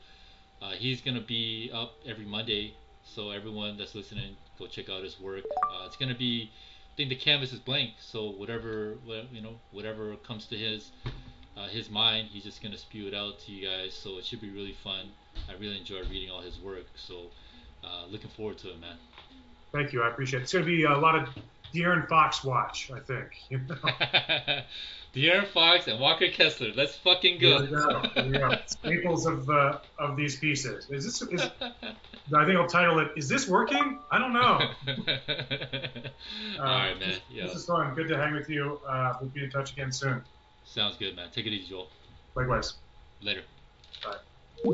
uh, he's gonna be up every Monday. So everyone that's listening, go check out his work. Uh, it's gonna be. I think the canvas is blank, so whatever you know, whatever comes to his uh, his mind, he's just gonna spew it out to you guys. So it should be really fun. I really enjoy reading all his work. So uh, looking forward to it, man. Thank you. I appreciate it. It's gonna be a lot of De'Aaron Fox watch, I think. You know? De'Aaron Fox and Walker Kessler. Let's fucking go. There we go. There we go. Staples of uh, of these pieces. Is this? Is, I think I'll title it. Is this working? I don't know. All right, man. Yeah. This is fun. Good to hang with you. Uh, we'll be in touch again soon. Sounds good, man. Take it easy, Joel. Likewise. Later. Bye.